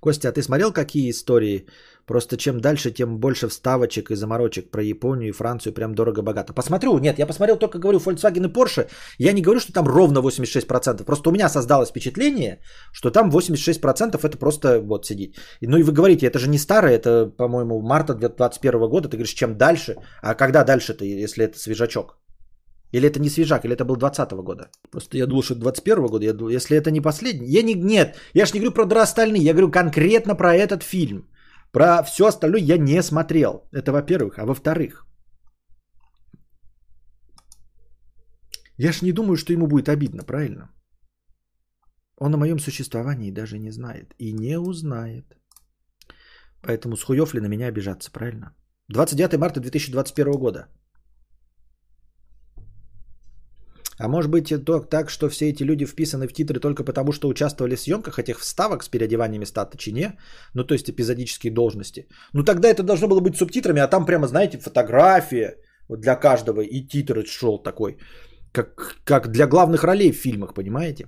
Костя, а ты смотрел какие истории Просто чем дальше, тем больше вставочек и заморочек про Японию и Францию прям дорого-богато. Посмотрю, нет, я посмотрел только, говорю, Volkswagen и Porsche. Я не говорю, что там ровно 86%. Просто у меня создалось впечатление, что там 86% это просто вот сидеть. Ну и вы говорите, это же не старое, это, по-моему, марта 2021 года. Ты говоришь, чем дальше? А когда дальше-то, если это свежачок? Или это не свежак, или это был 20 года. Просто я думал, что это 21 года. Я думал, если это не последний. Я не, нет, я же не говорю про остальные, я говорю конкретно про этот фильм. Про все остальное я не смотрел. Это во-первых. А во-вторых, я ж не думаю, что ему будет обидно, правильно? Он о моем существовании даже не знает и не узнает. Поэтому с хуев ли на меня обижаться, правильно? 29 марта 2021 года. А может быть это так, что все эти люди вписаны в титры только потому, что участвовали в съемках этих вставок с переодеваниями статочи, не? Ну, то есть эпизодические должности. Ну, тогда это должно было быть субтитрами, а там прямо, знаете, фотография вот для каждого и титр шел такой, как, как для главных ролей в фильмах, понимаете?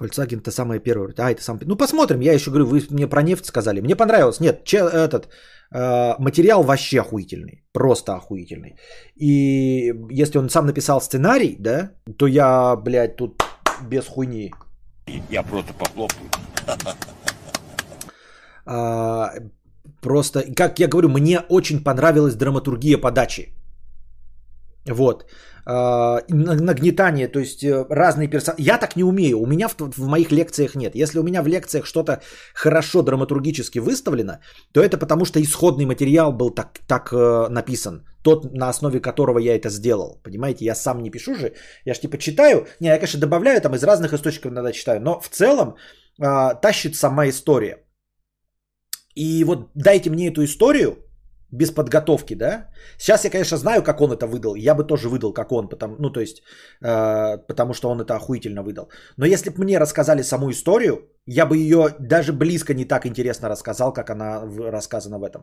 Volkswagen-то самое первое. А, это сам... Ну, посмотрим. Я еще говорю, вы мне про нефть сказали. Мне понравилось. Нет, че, этот э, материал вообще охуительный. Просто охуительный. И если он сам написал сценарий, да, то я, блядь, тут без хуйни. Я просто похлопаю. А, просто, как я говорю, мне очень понравилась драматургия подачи. Вот. А, нагнетание, то есть э, разные персонажи. Я так не умею, у меня в, в моих лекциях нет. Если у меня в лекциях что-то хорошо драматургически выставлено, то это потому что исходный материал был так, так э, написан, тот, на основе которого я это сделал. Понимаете, я сам не пишу же, я же типа читаю, не, я, конечно, добавляю там из разных источников иногда читаю, но в целом э, тащит сама история. И вот дайте мне эту историю, без подготовки, да. Сейчас я, конечно, знаю, как он это выдал. Я бы тоже выдал, как он, потому, ну, то есть, э, потому что он это охуительно выдал. Но если бы мне рассказали саму историю, я бы ее даже близко не так интересно рассказал, как она рассказана в этом.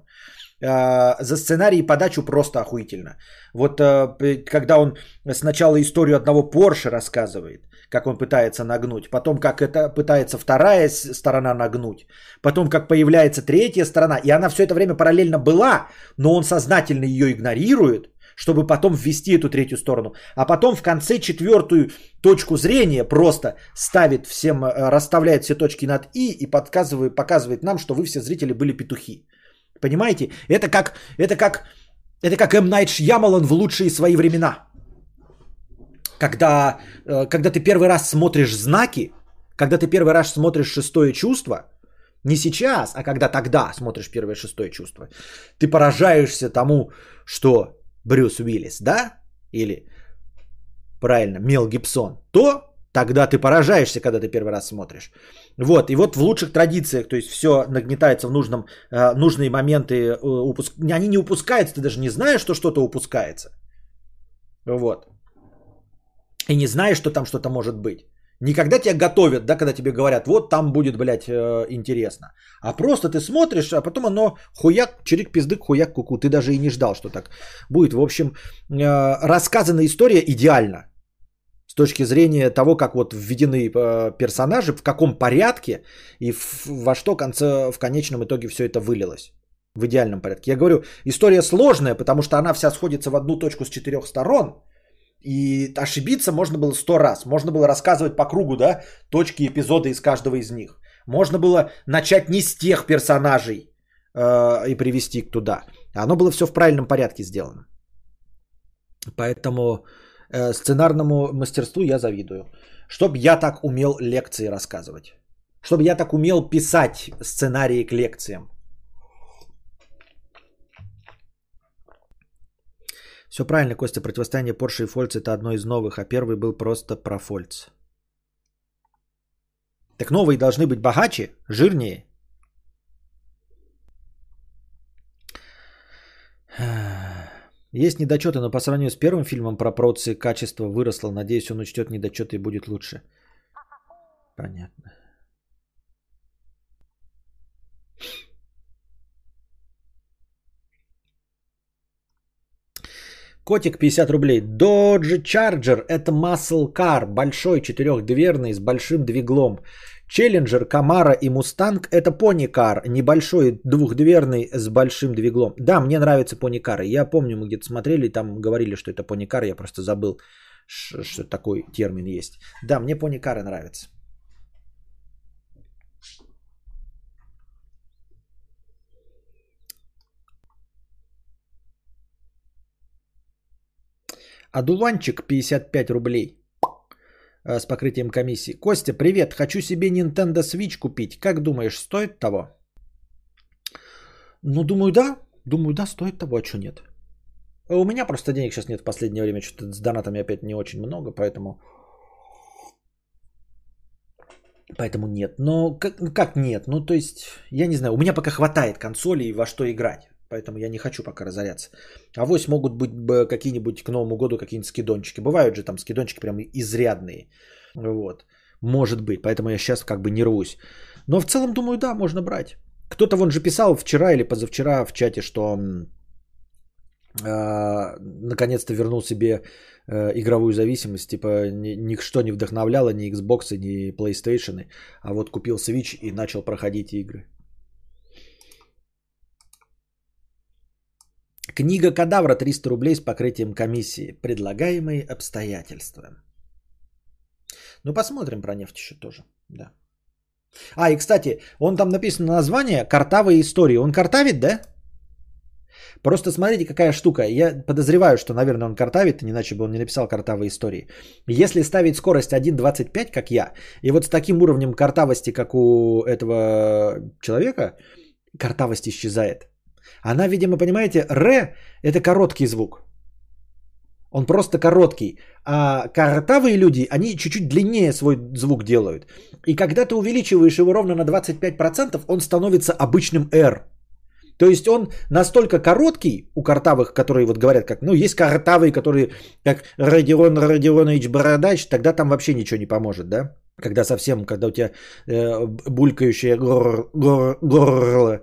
Э, за сценарий и подачу просто охуительно. Вот э, когда он сначала историю одного Порше рассказывает, как он пытается нагнуть, потом как это пытается вторая сторона нагнуть, потом как появляется третья сторона, и она все это время параллельно была, но он сознательно ее игнорирует, чтобы потом ввести эту третью сторону. А потом в конце четвертую точку зрения просто ставит всем, э, расставляет все точки над «и» и подсказывает, показывает нам, что вы все зрители были петухи. Понимаете? Это как, это как, это как М. Найт Шьямалан в лучшие свои времена. Когда, э, когда ты первый раз смотришь знаки, когда ты первый раз смотришь шестое чувство, не сейчас, а когда тогда смотришь первое шестое чувство, ты поражаешься тому, что Брюс Уиллис, да? Или правильно, Мел Гибсон, то тогда ты поражаешься, когда ты первый раз смотришь. Вот, и вот в лучших традициях, то есть все нагнетается в нужном, э, нужные моменты, э, упуск... они не упускаются, ты даже не знаешь, что что-то упускается. Вот. И не знаешь, что там что-то может быть. Никогда тебя готовят, да, когда тебе говорят, вот там будет, блядь, э, интересно. А просто ты смотришь, а потом оно хуяк, чирик, пиздык, хуяк, куку. Ты даже и не ждал, что так будет. В общем, э, рассказана история идеально. С точки зрения того, как вот введены э, персонажи, в каком порядке и во что конце, в конечном итоге все это вылилось. В идеальном порядке. Я говорю, история сложная, потому что она вся сходится в одну точку с четырех сторон – и ошибиться можно было сто раз. Можно было рассказывать по кругу, да, точки эпизода из каждого из них. Можно было начать не с тех персонажей э, и привести к туда. Оно было все в правильном порядке сделано. Поэтому э, сценарному мастерству я завидую. Чтоб я так умел лекции рассказывать. Чтобы я так умел писать сценарии к лекциям. Все правильно, Костя. Противостояние Porsche и Фольц это одно из новых, а первый был просто про Фольц. Так новые должны быть богаче, жирнее. Есть недочеты, но по сравнению с первым фильмом про процы качество выросло. Надеюсь, он учтет недочеты и будет лучше. Понятно. Котик 50 рублей. Dodge Charger – это muscle car, большой четырехдверный с большим двиглом. Челленджер, Камара и Мустанг – это пони-кар, небольшой двухдверный с большим двиглом. Да, мне нравятся пони-кары. Я помню, мы где-то смотрели, там говорили, что это пони-кар, я просто забыл, что такой термин есть. Да, мне пони-кары нравятся. Адуланчик 55 рублей э, с покрытием комиссии. Костя, привет, хочу себе Nintendo Switch купить. Как думаешь, стоит того? Ну, думаю, да. Думаю, да, стоит того, а что нет? У меня просто денег сейчас нет в последнее время. Что-то с донатами опять не очень много, поэтому... Поэтому нет. Но как, как нет? Ну, то есть, я не знаю, у меня пока хватает консолей во что играть. Поэтому я не хочу пока разоряться. А вось могут быть какие-нибудь к Новому году какие-нибудь скидончики. Бывают же там скидончики прям изрядные. Вот. Может быть. Поэтому я сейчас как бы не рвусь. Но в целом, думаю, да, можно брать. Кто-то вон же писал вчера или позавчера в чате, что э, наконец-то вернул себе э, игровую зависимость. Типа ни, ничто не вдохновляло ни Xbox, ни PlayStation. А вот купил Switch и начал проходить игры. Книга Кадавра 300 рублей с покрытием комиссии. Предлагаемые обстоятельства. Ну, посмотрим про нефть еще тоже. Да. А, и, кстати, он там написано название «Картавые истории». Он картавит, да? Просто смотрите, какая штука. Я подозреваю, что, наверное, он картавит, иначе бы он не написал картавые истории. Если ставить скорость 1.25, как я, и вот с таким уровнем картавости, как у этого человека, картавость исчезает. Она, видимо, понимаете, ре – это короткий звук. Он просто короткий. А картавые люди, они чуть-чуть длиннее свой звук делают. И когда ты увеличиваешь его ровно на 25%, он становится обычным R. То есть он настолько короткий у картавых, которые вот говорят, как, ну, есть картавые, которые, как Родион Родионович Бородач, тогда там вообще ничего не поможет, да? Когда совсем, когда у тебя э, булькающее горло, гор, горло Э,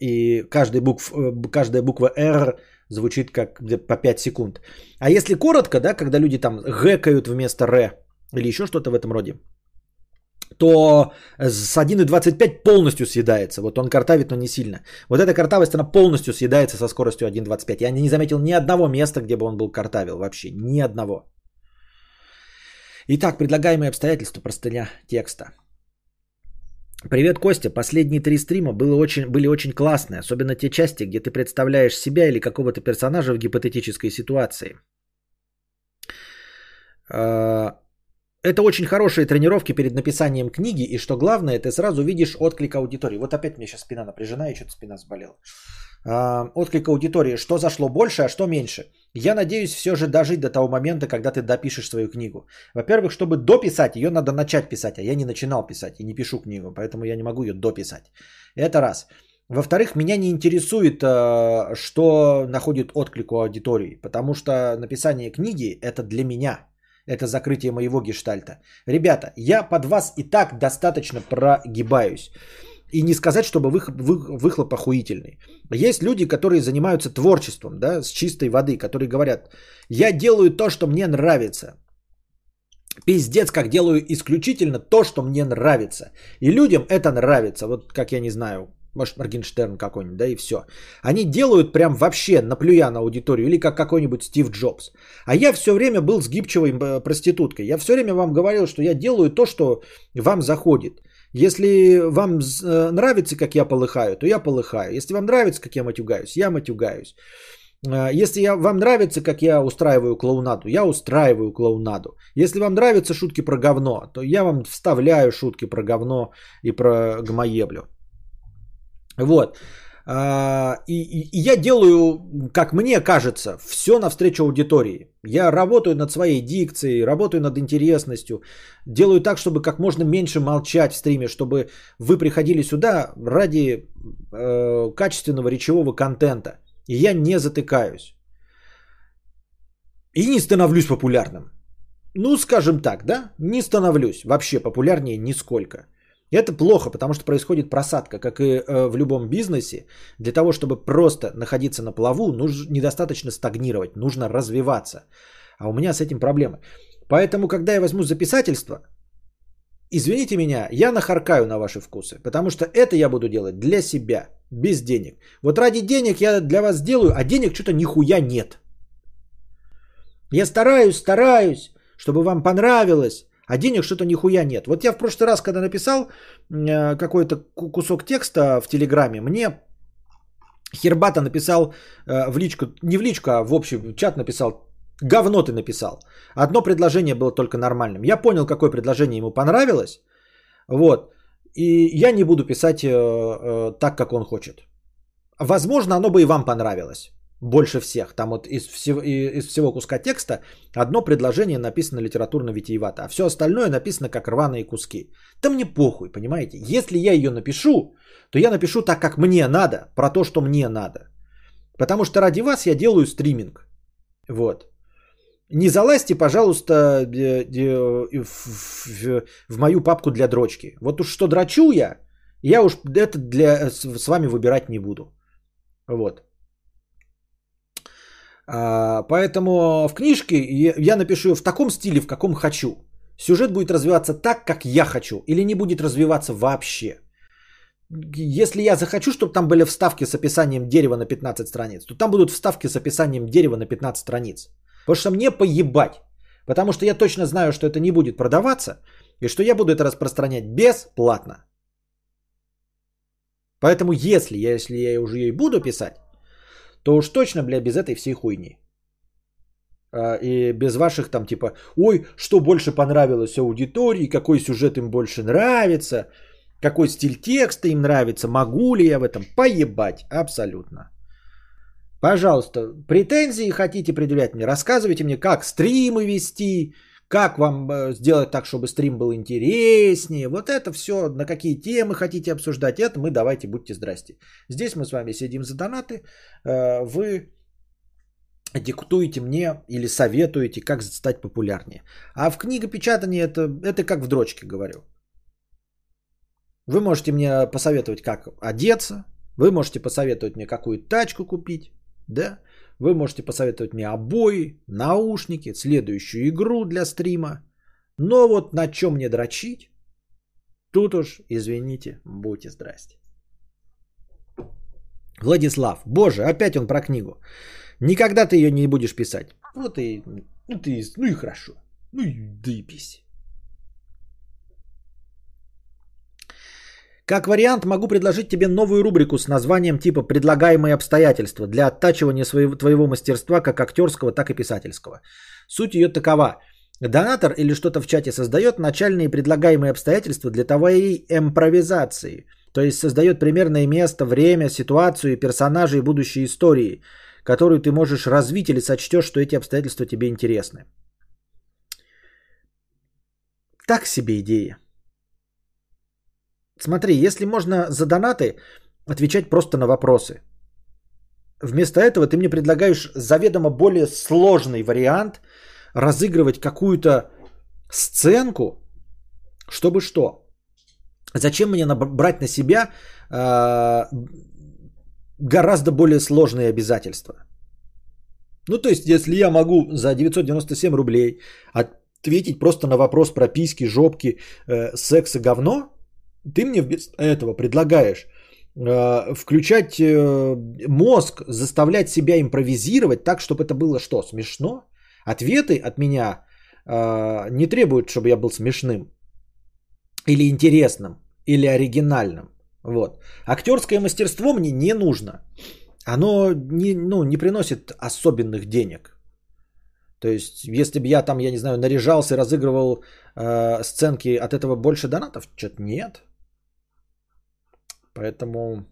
и каждая, букв, э, каждая буква R звучит как по 5 секунд. А если коротко, да, когда люди там гэкают вместо р или еще что-то в этом роде, то с 1.25 полностью съедается. Вот он картавит, но не сильно. Вот эта картавость, она полностью съедается со скоростью 1.25. Я не заметил ни одного места, где бы он был картавил вообще. Ни одного. Итак, предлагаемые обстоятельства, простыня текста. Привет, Костя. Последние три стрима было очень, были очень классные, особенно те части, где ты представляешь себя или какого-то персонажа в гипотетической ситуации. А, это очень хорошие тренировки перед написанием книги, и что главное, ты сразу видишь отклик аудитории. Вот опять мне сейчас спина напряжена, и что-то спина заболела. А, отклик аудитории, что зашло больше, а что меньше. Я надеюсь все же дожить до того момента, когда ты допишешь свою книгу. Во-первых, чтобы дописать, ее надо начать писать, а я не начинал писать и не пишу книгу, поэтому я не могу ее дописать. Это раз. Во-вторых, меня не интересует, а, что находит отклик у аудитории, потому что написание книги это для меня – это закрытие моего гештальта. Ребята, я под вас и так достаточно прогибаюсь. И не сказать, чтобы вы, вы, выхлоп охуительный. Есть люди, которые занимаются творчеством, да, с чистой воды, которые говорят, я делаю то, что мне нравится. Пиздец, как делаю исключительно то, что мне нравится. И людям это нравится. Вот как я не знаю, может, Моргенштерн какой-нибудь, да, и все. Они делают прям вообще, наплюя на аудиторию, или как какой-нибудь Стив Джобс. А я все время был сгибчивой э, проституткой. Я все время вам говорил, что я делаю то, что вам заходит. Если вам э, нравится, как я полыхаю, то я полыхаю. Если вам нравится, как я матюгаюсь, я матюгаюсь. Э, если я, вам нравится, как я устраиваю клоунаду, я устраиваю клоунаду. Если вам нравятся шутки про говно, то я вам вставляю шутки про говно и про гмоеблю. Вот. А, и, и, я делаю, как мне кажется, все навстречу аудитории. Я работаю над своей дикцией, работаю над интересностью, делаю так, чтобы как можно меньше молчать в стриме, чтобы вы приходили сюда ради э, качественного речевого контента. И я не затыкаюсь. И не становлюсь популярным. Ну, скажем так, да? Не становлюсь вообще популярнее нисколько. Это плохо, потому что происходит просадка, как и э, в любом бизнесе. Для того, чтобы просто находиться на плаву, нужно недостаточно стагнировать, нужно развиваться. А у меня с этим проблемы. Поэтому, когда я возьму записательство, извините меня, я нахаркаю на ваши вкусы, потому что это я буду делать для себя, без денег. Вот ради денег я для вас делаю, а денег что-то нихуя нет. Я стараюсь, стараюсь, чтобы вам понравилось, а денег что-то нихуя нет. Вот я в прошлый раз, когда написал э, какой-то кусок текста в Телеграме, мне Хербата написал э, в личку, не в личку, а в общий чат написал, говно ты написал. Одно предложение было только нормальным. Я понял, какое предложение ему понравилось. Вот. И я не буду писать э, так, как он хочет. Возможно, оно бы и вам понравилось больше всех. Там вот из всего, из всего куска текста одно предложение написано литературно-витиевато, а все остальное написано как рваные куски. Да мне похуй, понимаете? Если я ее напишу, то я напишу так, как мне надо, про то, что мне надо. Потому что ради вас я делаю стриминг. Вот. Не залазьте, пожалуйста, в, в, в мою папку для дрочки. Вот уж что дрочу я, я уж это для, с вами выбирать не буду. Вот. А, поэтому в книжке я напишу в таком стиле, в каком хочу. Сюжет будет развиваться так, как я хочу, или не будет развиваться вообще. Если я захочу, чтобы там были вставки с описанием дерева на 15 страниц, то там будут вставки с описанием дерева на 15 страниц. Потому что мне поебать. Потому что я точно знаю, что это не будет продаваться, и что я буду это распространять бесплатно. Поэтому если я, если я уже и буду писать, то уж точно, бля, без этой всей хуйни. А, и без ваших там типа, ой, что больше понравилось аудитории, какой сюжет им больше нравится, какой стиль текста им нравится, могу ли я в этом поебать, абсолютно. Пожалуйста, претензии хотите предъявлять мне, рассказывайте мне, как стримы вести, как вам э, сделать так, чтобы стрим был интереснее, вот это все, на какие темы хотите обсуждать, это мы давайте, будьте здрасте. Здесь мы с вами сидим за донаты, э, вы диктуете мне или советуете, как стать популярнее. А в книгопечатании это, это как в дрочке говорю. Вы можете мне посоветовать, как одеться, вы можете посоветовать мне, какую тачку купить, да, вы можете посоветовать мне обои, наушники, следующую игру для стрима. Но вот на чем мне дрочить, Тут уж, извините, будьте здрасте. Владислав, боже, опять он про книгу. Никогда ты ее не будешь писать. Вот и, ну, ты, ну и хорошо. Ну и доебись. Как вариант, могу предложить тебе новую рубрику с названием типа «Предлагаемые обстоятельства» для оттачивания своего, твоего мастерства как актерского, так и писательского. Суть ее такова. Донатор или что-то в чате создает начальные предлагаемые обстоятельства для твоей импровизации. То есть создает примерное место, время, ситуацию, персонажей и будущие истории, которую ты можешь развить или сочтешь, что эти обстоятельства тебе интересны. Так себе идея. Смотри, если можно за донаты отвечать просто на вопросы. Вместо этого ты мне предлагаешь заведомо более сложный вариант разыгрывать какую-то сценку, чтобы что? Зачем мне брать на себя э, гораздо более сложные обязательства? Ну, то есть, если я могу за 997 рублей ответить просто на вопрос про письки, жопки, э, секс и говно, ты мне вместо этого предлагаешь э, включать э, мозг, заставлять себя импровизировать так, чтобы это было что, смешно? Ответы от меня э, не требуют, чтобы я был смешным или интересным, или оригинальным. Вот. Актерское мастерство мне не нужно. Оно не, ну, не приносит особенных денег. То есть, если бы я там, я не знаю, наряжался и разыгрывал э, сценки, от этого больше донатов? Что-то нет. Поэтому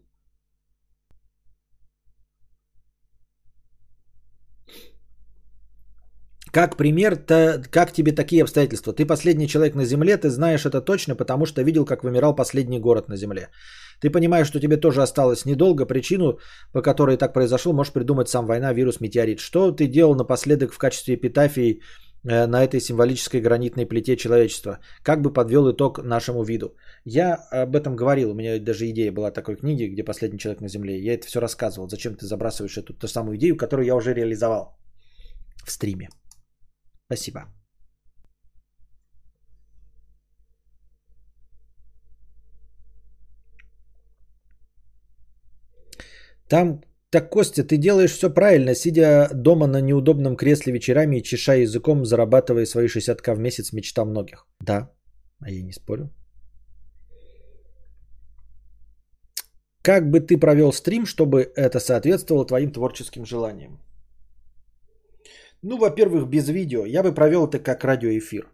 Как пример, то как тебе такие обстоятельства? Ты последний человек на Земле, ты знаешь это точно, потому что видел, как вымирал последний город на Земле. Ты понимаешь, что тебе тоже осталось недолго. Причину, по которой так произошло, можешь придумать сам война, вирус, метеорит. Что ты делал напоследок в качестве эпитафии на этой символической гранитной плите человечества? Как бы подвел итог нашему виду? Я об этом говорил. У меня даже идея была такой книги, где последний человек на Земле. Я это все рассказывал. Зачем ты забрасываешь эту ту самую идею, которую я уже реализовал в стриме? Спасибо. Там, так, Костя, ты делаешь все правильно, сидя дома на неудобном кресле вечерами и чеша языком, зарабатывая свои 60к в месяц, мечта многих. Да, а я не спорю. Как бы ты провел стрим, чтобы это соответствовало твоим творческим желаниям? Ну, во-первых, без видео. Я бы провел это как радиоэфир.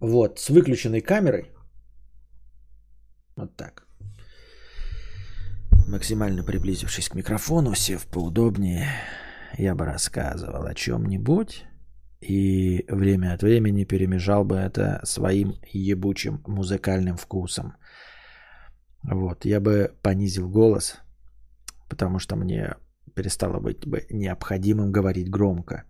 Вот, с выключенной камерой. Максимально приблизившись к микрофону, сев поудобнее, я бы рассказывал о чем-нибудь и время от времени перемежал бы это своим ебучим музыкальным вкусом. Вот, я бы понизил голос, потому что мне перестало быть бы необходимым говорить громко.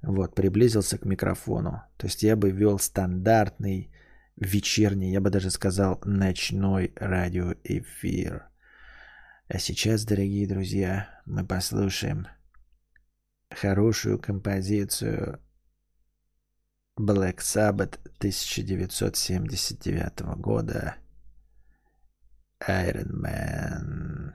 Вот, приблизился к микрофону. То есть я бы вел стандартный вечерний, я бы даже сказал, ночной радиоэфир. А сейчас, дорогие друзья, мы послушаем хорошую композицию Black Sabbath 1979 года Iron Man.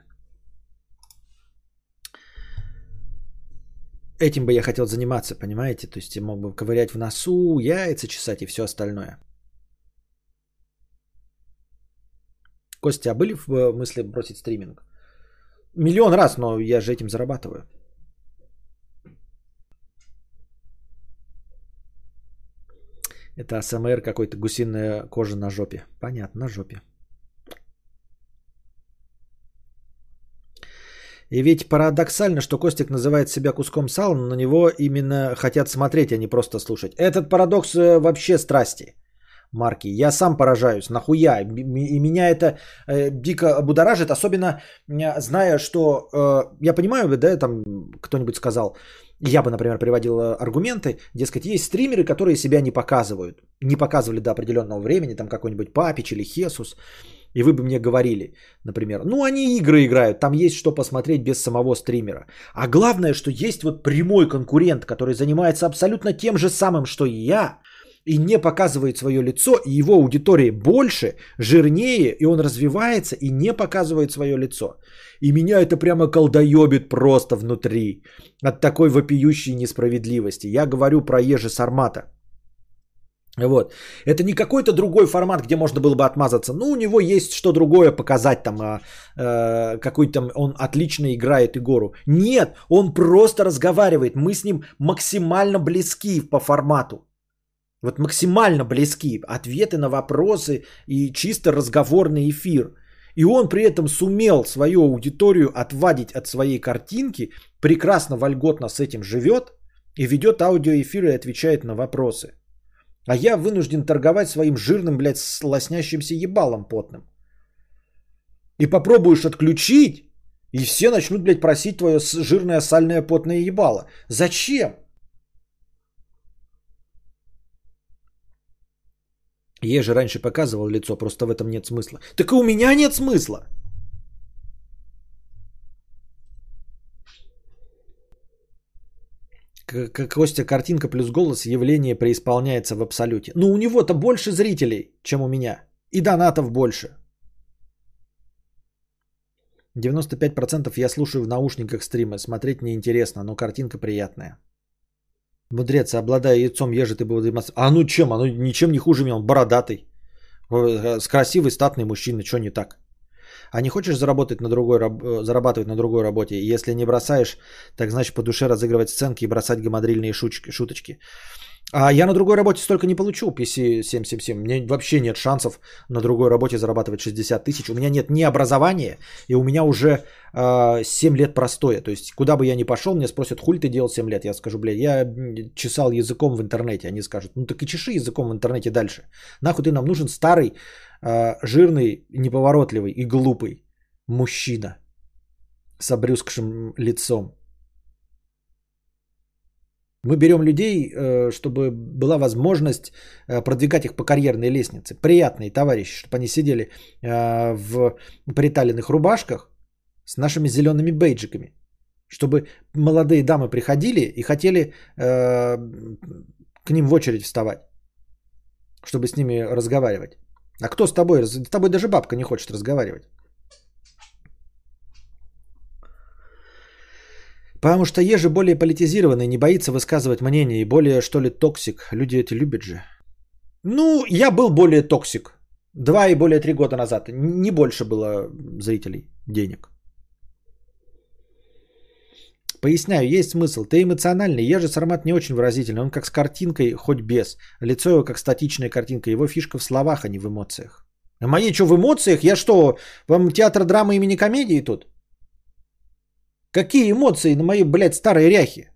этим бы я хотел заниматься, понимаете? То есть я мог бы ковырять в носу, яйца чесать и все остальное. Костя, а были в э, мысли бросить стриминг? Миллион раз, но я же этим зарабатываю. Это АСМР какой-то гусиная кожа на жопе. Понятно, на жопе. И ведь парадоксально, что Костик называет себя куском сала, но на него именно хотят смотреть, а не просто слушать. Этот парадокс э, вообще страсти. Марки. Я сам поражаюсь, нахуя. И меня это э, дико будоражит, особенно зная, что... Э, я понимаю, да, там кто-нибудь сказал, я бы, например, приводил э, аргументы, дескать, есть стримеры, которые себя не показывают. Не показывали до определенного времени, там какой-нибудь Папич или Хесус. И вы бы мне говорили, например, ну они игры играют, там есть что посмотреть без самого стримера. А главное, что есть вот прямой конкурент, который занимается абсолютно тем же самым, что и я, и не показывает свое лицо, и его аудитория больше, жирнее, и он развивается и не показывает свое лицо. И меня это прямо колдоебит просто внутри от такой вопиющей несправедливости. Я говорю про Ежи Сармата. Вот. Это не какой-то другой формат, где можно было бы отмазаться. Ну, у него есть что другое показать, там, а, э, какой-то он отлично играет Игору. Нет, он просто разговаривает. Мы с ним максимально близки по формату. Вот максимально близки. Ответы на вопросы и чисто разговорный эфир. И он при этом сумел свою аудиторию отвадить от своей картинки, прекрасно, вольготно с этим живет и ведет аудиоэфиры и отвечает на вопросы. А я вынужден торговать своим жирным, блядь, лоснящимся ебалом потным. И попробуешь отключить, и все начнут, блядь, просить твое жирное сальное потное ебало. Зачем? Я же раньше показывал лицо, просто в этом нет смысла. Так и у меня нет смысла. Как Костя, картинка плюс голос, явление преисполняется в абсолюте. Ну, у него-то больше зрителей, чем у меня. И донатов больше. 95% я слушаю в наушниках стримы. Смотреть неинтересно, но картинка приятная. Мудрец, обладая яйцом, ежи ты был А ну чем? Оно ничем не хуже меня. Он бородатый. Э, с красивый, статный мужчина. Что не так? А не хочешь заработать на другой, э, зарабатывать на другой работе? Если не бросаешь, так значит по душе разыгрывать сценки и бросать гамадрильные шуточки. А я на другой работе столько не получу, PC777. Мне вообще нет шансов на другой работе зарабатывать 60 тысяч. У меня нет ни образования, и у меня уже э, а, 7 лет простоя. То есть, куда бы я ни пошел, мне спросят, хуль ты делал 7 лет? Я скажу, блядь, я чесал языком в интернете. Они скажут, ну так и чеши языком в интернете дальше. Нахуй ты нам нужен старый, э, жирный, неповоротливый и глупый мужчина с обрюзгшим лицом. Мы берем людей, э, чтобы была возможность э, продвигать их по карьерной лестнице. Приятные товарищи, чтобы они сидели э, в приталенных рубашках с нашими зелеными бейджиками. Чтобы молодые дамы приходили и хотели к ним в очередь вставать, чтобы с ними разговаривать. А кто с тобой? С тобой даже бабка не хочет разговаривать. Потому что Ежи более политизированный, не боится высказывать мнение и более, что ли, toxic. Люди эти любят же. Ну, я был более toxic. Два и более три года назад. Не больше было зрителей денег. Поясняю, есть смысл. Ты эмоциональный. Ежи Сармат не очень выразительный. Он как с картинкой, хоть без. Лицо его как статичная картинка. Его фишка в словах, а не в эмоциях. А мои что, в эмоциях? Я что, вам театр драмы имени комедии тут? Какие эмоции на мои, блядь, старые ряхи?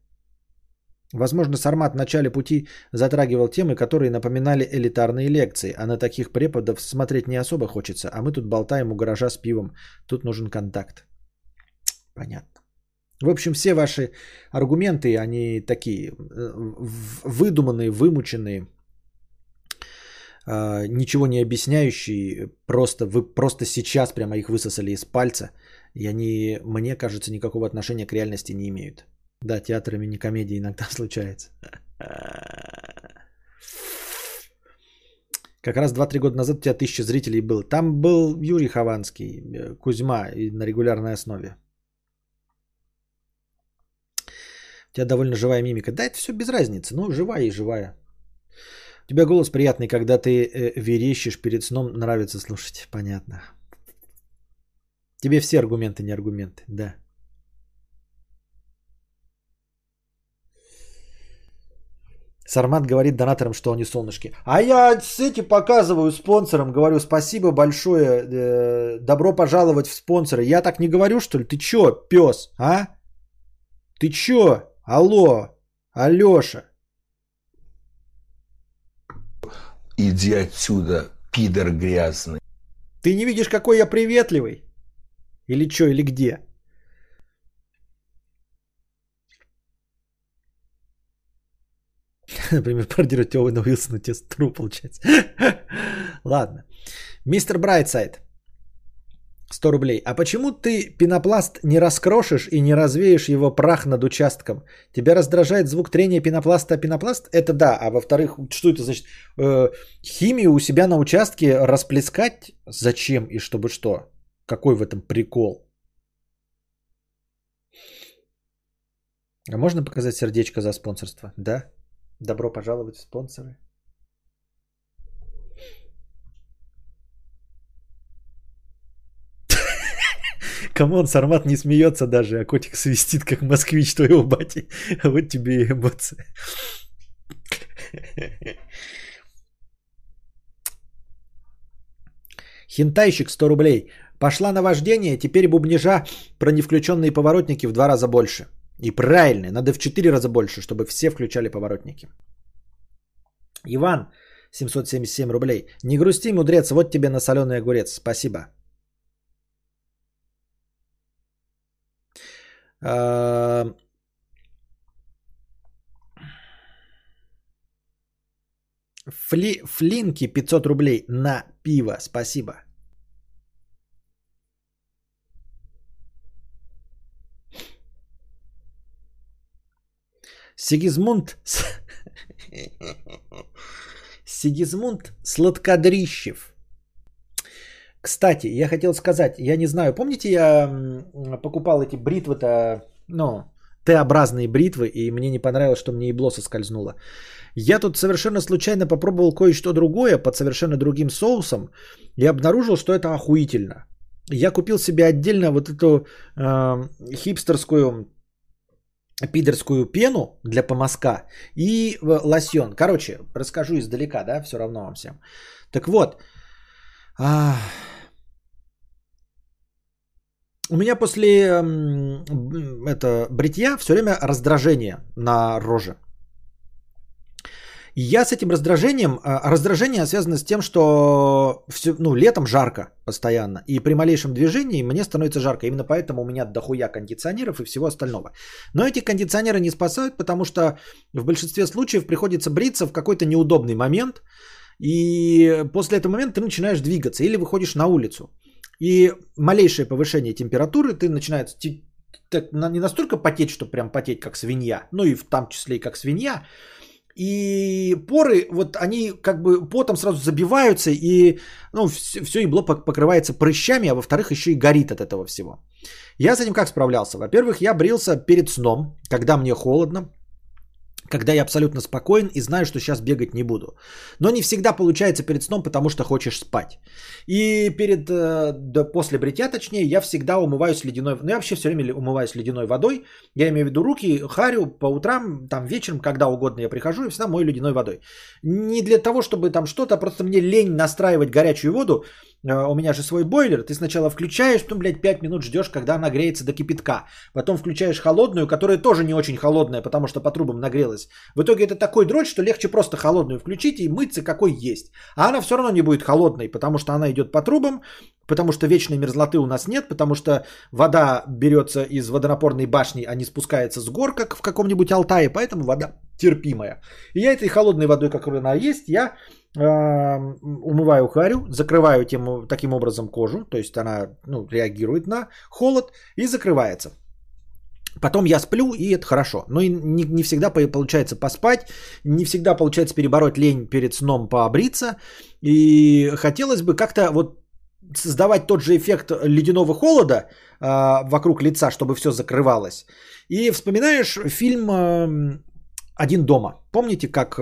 Возможно, Сармат в начале пути затрагивал темы, которые напоминали элитарные лекции, а на таких преподов смотреть не особо хочется, а мы тут болтаем у гаража с пивом. Тут нужен контакт. Понятно. В общем, все ваши аргументы, они такие э, выдуманные, вымученные, а, ничего не объясняющие, просто вы просто сейчас прямо их высосали из пальца – и они, мне кажется, никакого отношения к реальности не имеют. Да, театр имени комедии иногда случается. Как раз 2-3 года назад у тебя тысяча зрителей был. Там был Юрий Хованский, э, Кузьма на регулярной основе. У тебя довольно живая мимика. Да, это все без разницы. Ну, живая и живая. У тебя голос приятный, когда ты э, верещишь перед сном, нравится слушать. Понятно. Тебе все аргументы не аргументы, да. Сармат говорит донаторам, что они солнышки. А я с эти показываю спонсорам, говорю спасибо большое, э, добро пожаловать в спонсоры. Я так не говорю, что ли? Ты чё, пес, а? Ты чё? Алло, Алёша. Иди отсюда, пидор грязный. Ты не видишь, какой я приветливый? Или что, или где? Например, пародировать Оуэна Уилсона тестру получается. Ладно. Мистер Брайтсайд. 100 рублей. А почему ты пенопласт не раскрошишь и не развеешь его прах над участком? Тебя раздражает звук трения пенопласта о пенопласт? Это да. А во-вторых, что это значит? Э, химию у себя на участке расплескать? Зачем и чтобы что? Какой в этом прикол? А можно показать сердечко за спонсорство? Да? Добро пожаловать спонсоры. Камон, Сармат не смеется даже, а котик свистит, как москвич твоего бати. Вот тебе и эмоции. Хентайщик 100 рублей. Пошла на вождение, теперь бубнижа про невключенные поворотники в два раза больше. И правильно, надо в 4 раза больше, чтобы все включали поворотники. Иван, 777 рублей. Не грусти, мудрец, вот тебе на соленый огурец. Спасибо. А, Фли, флинки 500 рублей на пиво. Спасибо. Сигизмунд... Сигизмунд Сладкодрищев. Кстати, я хотел сказать, я не знаю, помните, я покупал эти бритвы-то, ну, Т-образные бритвы, и мне не понравилось, что мне ебло соскользнуло. Я тут совершенно случайно попробовал кое-что другое под совершенно другим соусом и обнаружил, что это охуительно. Я купил себе отдельно вот эту э, хипстерскую пидорскую пену для помазка и лосьон. Короче, расскажу издалека, да, все равно вам всем. Так вот, а... у меня после это, бритья все время раздражение на роже. И я с этим раздражением, а, раздражение связано с тем, что все, ну, летом жарко постоянно, и при малейшем движении мне становится жарко. Именно поэтому у меня дохуя кондиционеров и всего остального. Но эти кондиционеры не спасают, потому что в большинстве случаев приходится бриться в какой-то неудобный момент, и после этого момента ты начинаешь двигаться или выходишь на улицу. И малейшее повышение температуры, ты начинаешь не настолько потеть, что прям потеть как свинья, ну и в том числе и как свинья, и поры, вот они как бы потом сразу забиваются, и ну, все, все ебло покрывается прыщами, а во-вторых, еще и горит от этого всего. Я с этим как справлялся? Во-первых, я брился перед сном, когда мне холодно, когда я абсолютно спокоен и знаю, что сейчас бегать не буду. Но не всегда получается перед сном, потому что хочешь спать. И перед, э, да, после бритья, точнее, я всегда умываюсь ледяной, ну я вообще все время умываюсь ледяной водой. Я имею в виду руки, харю по утрам, там вечером, когда угодно я прихожу и всегда мою ледяной водой. Не для того, чтобы там что-то, просто мне лень настраивать горячую воду. Э, у меня же свой бойлер, ты сначала включаешь, потом, блядь, 5 минут ждешь, когда она греется до кипятка. Потом включаешь холодную, которая тоже не очень холодная, потому что по трубам нагрелась. В итоге это такой дрочь, что легче просто холодную включить и мыться какой есть. А она все равно не будет холодной, потому что она идет по трубам, потому что вечной мерзлоты у нас нет, потому что вода берется из водонапорной башни, а не спускается с гор, как в каком-нибудь Алтае, поэтому вода терпимая. И я этой холодной водой, которая она есть, я умываю харю, закрываю тем, таким образом кожу, то есть она ну, реагирует на холод и закрывается. Потом я сплю, и это хорошо. Но не, не всегда получается поспать, не всегда получается перебороть лень перед сном побриться. И хотелось бы как-то вот создавать тот же эффект ледяного холода э, вокруг лица, чтобы все закрывалось. И вспоминаешь фильм «Один дома». Помните, как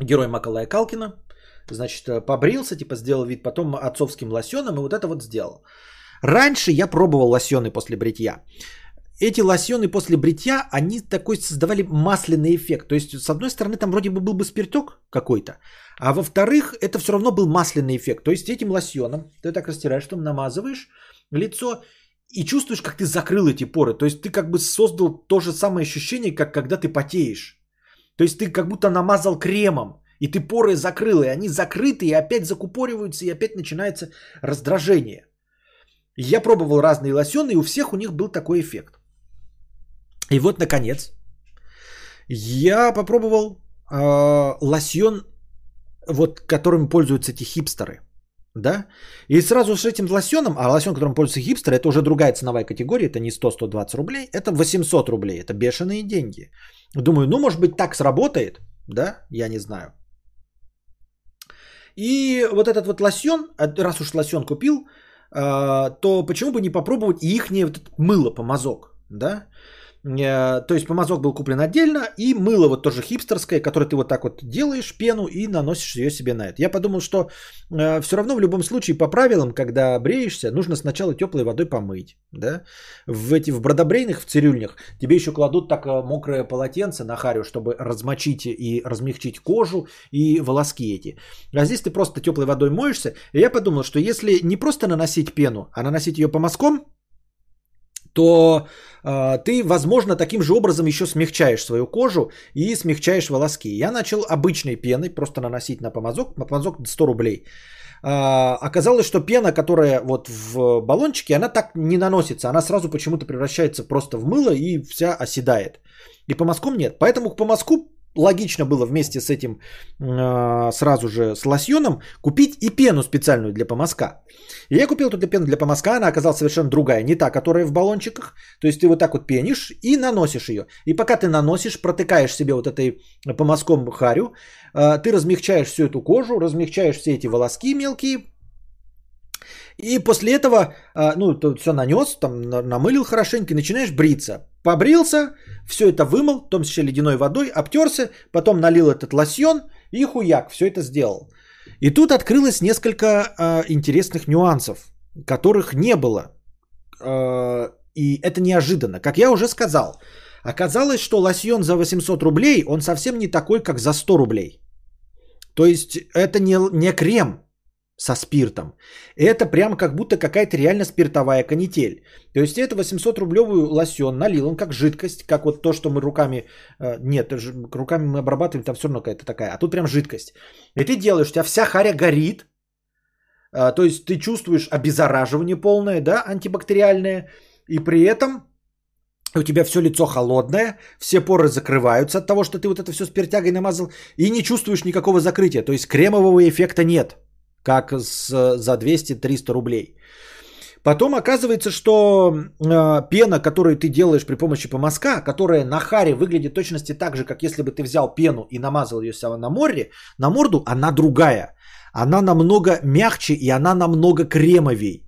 герой Макалая Калкина, значит, э, побрился, типа сделал вид, потом отцовским лосьоном и вот это вот сделал. Раньше я пробовал лосьоны после бритья. Эти лосьоны после бритья, они такой создавали масляный эффект. То есть, с одной стороны, там вроде бы был бы спирток какой-то, а во-вторых, это все равно был масляный эффект. То есть, этим лосьоном ты так растираешь, там намазываешь лицо и чувствуешь, как ты закрыл эти поры. То есть, ты как бы создал то же самое ощущение, как когда ты потеешь. То есть ты как будто намазал кремом, и ты поры закрыл, и они закрыты, и опять закупориваются, и опять начинается раздражение. Я пробовал разные лосьоны, и у всех у них был такой эффект. И вот, наконец, я попробовал э, лосьон, вот, которым пользуются эти хипстеры. да, и сразу с этим лосьоном, а лосьон, которым пользуются хипстеры, это уже другая ценовая категория, это не 100-120 рублей, это 800 рублей, это бешеные деньги. Думаю, ну, может быть, так сработает, да, я не знаю. И вот этот вот лосьон, а, раз уж лосьон купил, а, то почему бы не попробовать и их вот мыло, помазок, да? Э, то есть помазок был куплен отдельно, и мыло вот тоже хипстерское, которое ты вот так вот делаешь, пену, и наносишь ее себе на это. Я подумал, что э, все равно в любом случае по правилам, когда бреешься, нужно сначала теплой водой помыть. Да? В, эти, в бродобрейных, в цирюльнях тебе еще кладут так э, мокрое полотенце на харю, чтобы размочить и размягчить кожу и волоски эти. А здесь ты просто теплой водой моешься. И я подумал, что если не просто наносить пену, а наносить ее помазком, то э, ты, возможно, таким же образом еще смягчаешь свою кожу и смягчаешь волоски. Я начал обычной пеной просто наносить на помазок, на помазок 100 рублей. Э, оказалось, что пена, которая вот в баллончике, она так не наносится, она сразу почему-то превращается просто в мыло и вся оседает. И по нет. Поэтому к помазку логично было вместе с этим э, сразу же с лосьоном купить и пену специальную для помазка. И я купил эту пену для помазка, она оказалась совершенно другая, не та, которая в баллончиках. То есть ты вот так вот пенишь и наносишь ее. И пока ты наносишь, протыкаешь себе вот этой помазком харю, э, ты размягчаешь всю эту кожу, размягчаешь все эти волоски мелкие, и после этого, э, ну, все нанес, там намылил хорошенько начинаешь бриться. Побрился, все это вымыл, в том числе ледяной водой, обтерся, потом налил этот лосьон и хуяк, все это сделал. И тут открылось несколько э, интересных нюансов, которых не было. Э, и это неожиданно. Как я уже сказал, оказалось, что лосьон за 800 рублей, он совсем не такой, как за 100 рублей. То есть это не, не крем, со спиртом. Это прям как будто какая-то реально спиртовая канитель. То есть это 800 рублевую лосьон налил, он как жидкость, как вот то, что мы руками... Э, нет, руками мы обрабатываем, там все равно какая-то такая. А тут прям жидкость. И ты делаешь, у тебя вся харя горит. Э, то есть ты чувствуешь обеззараживание полное, да, антибактериальное. И при этом у тебя все лицо холодное, все поры закрываются от того, что ты вот это все спиртягой намазал, и не чувствуешь никакого закрытия. То есть кремового эффекта нет как с, за 200-300 рублей. Потом оказывается, что э, пена, которую ты делаешь при помощи помазка, которая на харе выглядит точности так же, как если бы ты взял пену и намазал ее себя на море, на морду, она другая. Она намного мягче и она намного кремовей.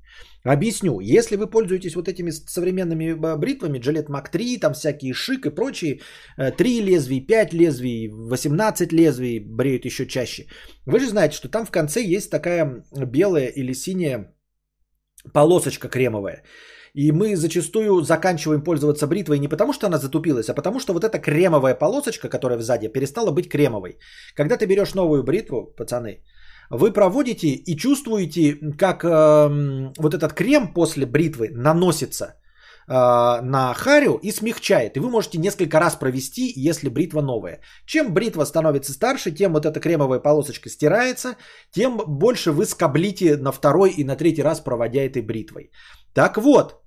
Объясню. Если вы пользуетесь вот этими современными э, бритвами, Gillette Mac 3, там всякие шик и прочие, 3 э, лезвий, 5 лезвий, 18 лезвий бреют еще чаще. Вы же знаете, что там в конце есть такая белая или синяя полосочка кремовая. И мы зачастую заканчиваем пользоваться бритвой не потому, что она затупилась, а потому, что вот эта кремовая полосочка, которая сзади, перестала быть кремовой. Когда ты берешь новую бритву, пацаны, вы проводите и чувствуете, как э, вот этот крем после бритвы наносится э, на харю и смягчает. И вы можете несколько раз провести, если бритва новая. Чем бритва становится старше, тем вот эта кремовая полосочка стирается, тем больше вы скоблите на второй и на третий раз, проводя этой бритвой. Так вот,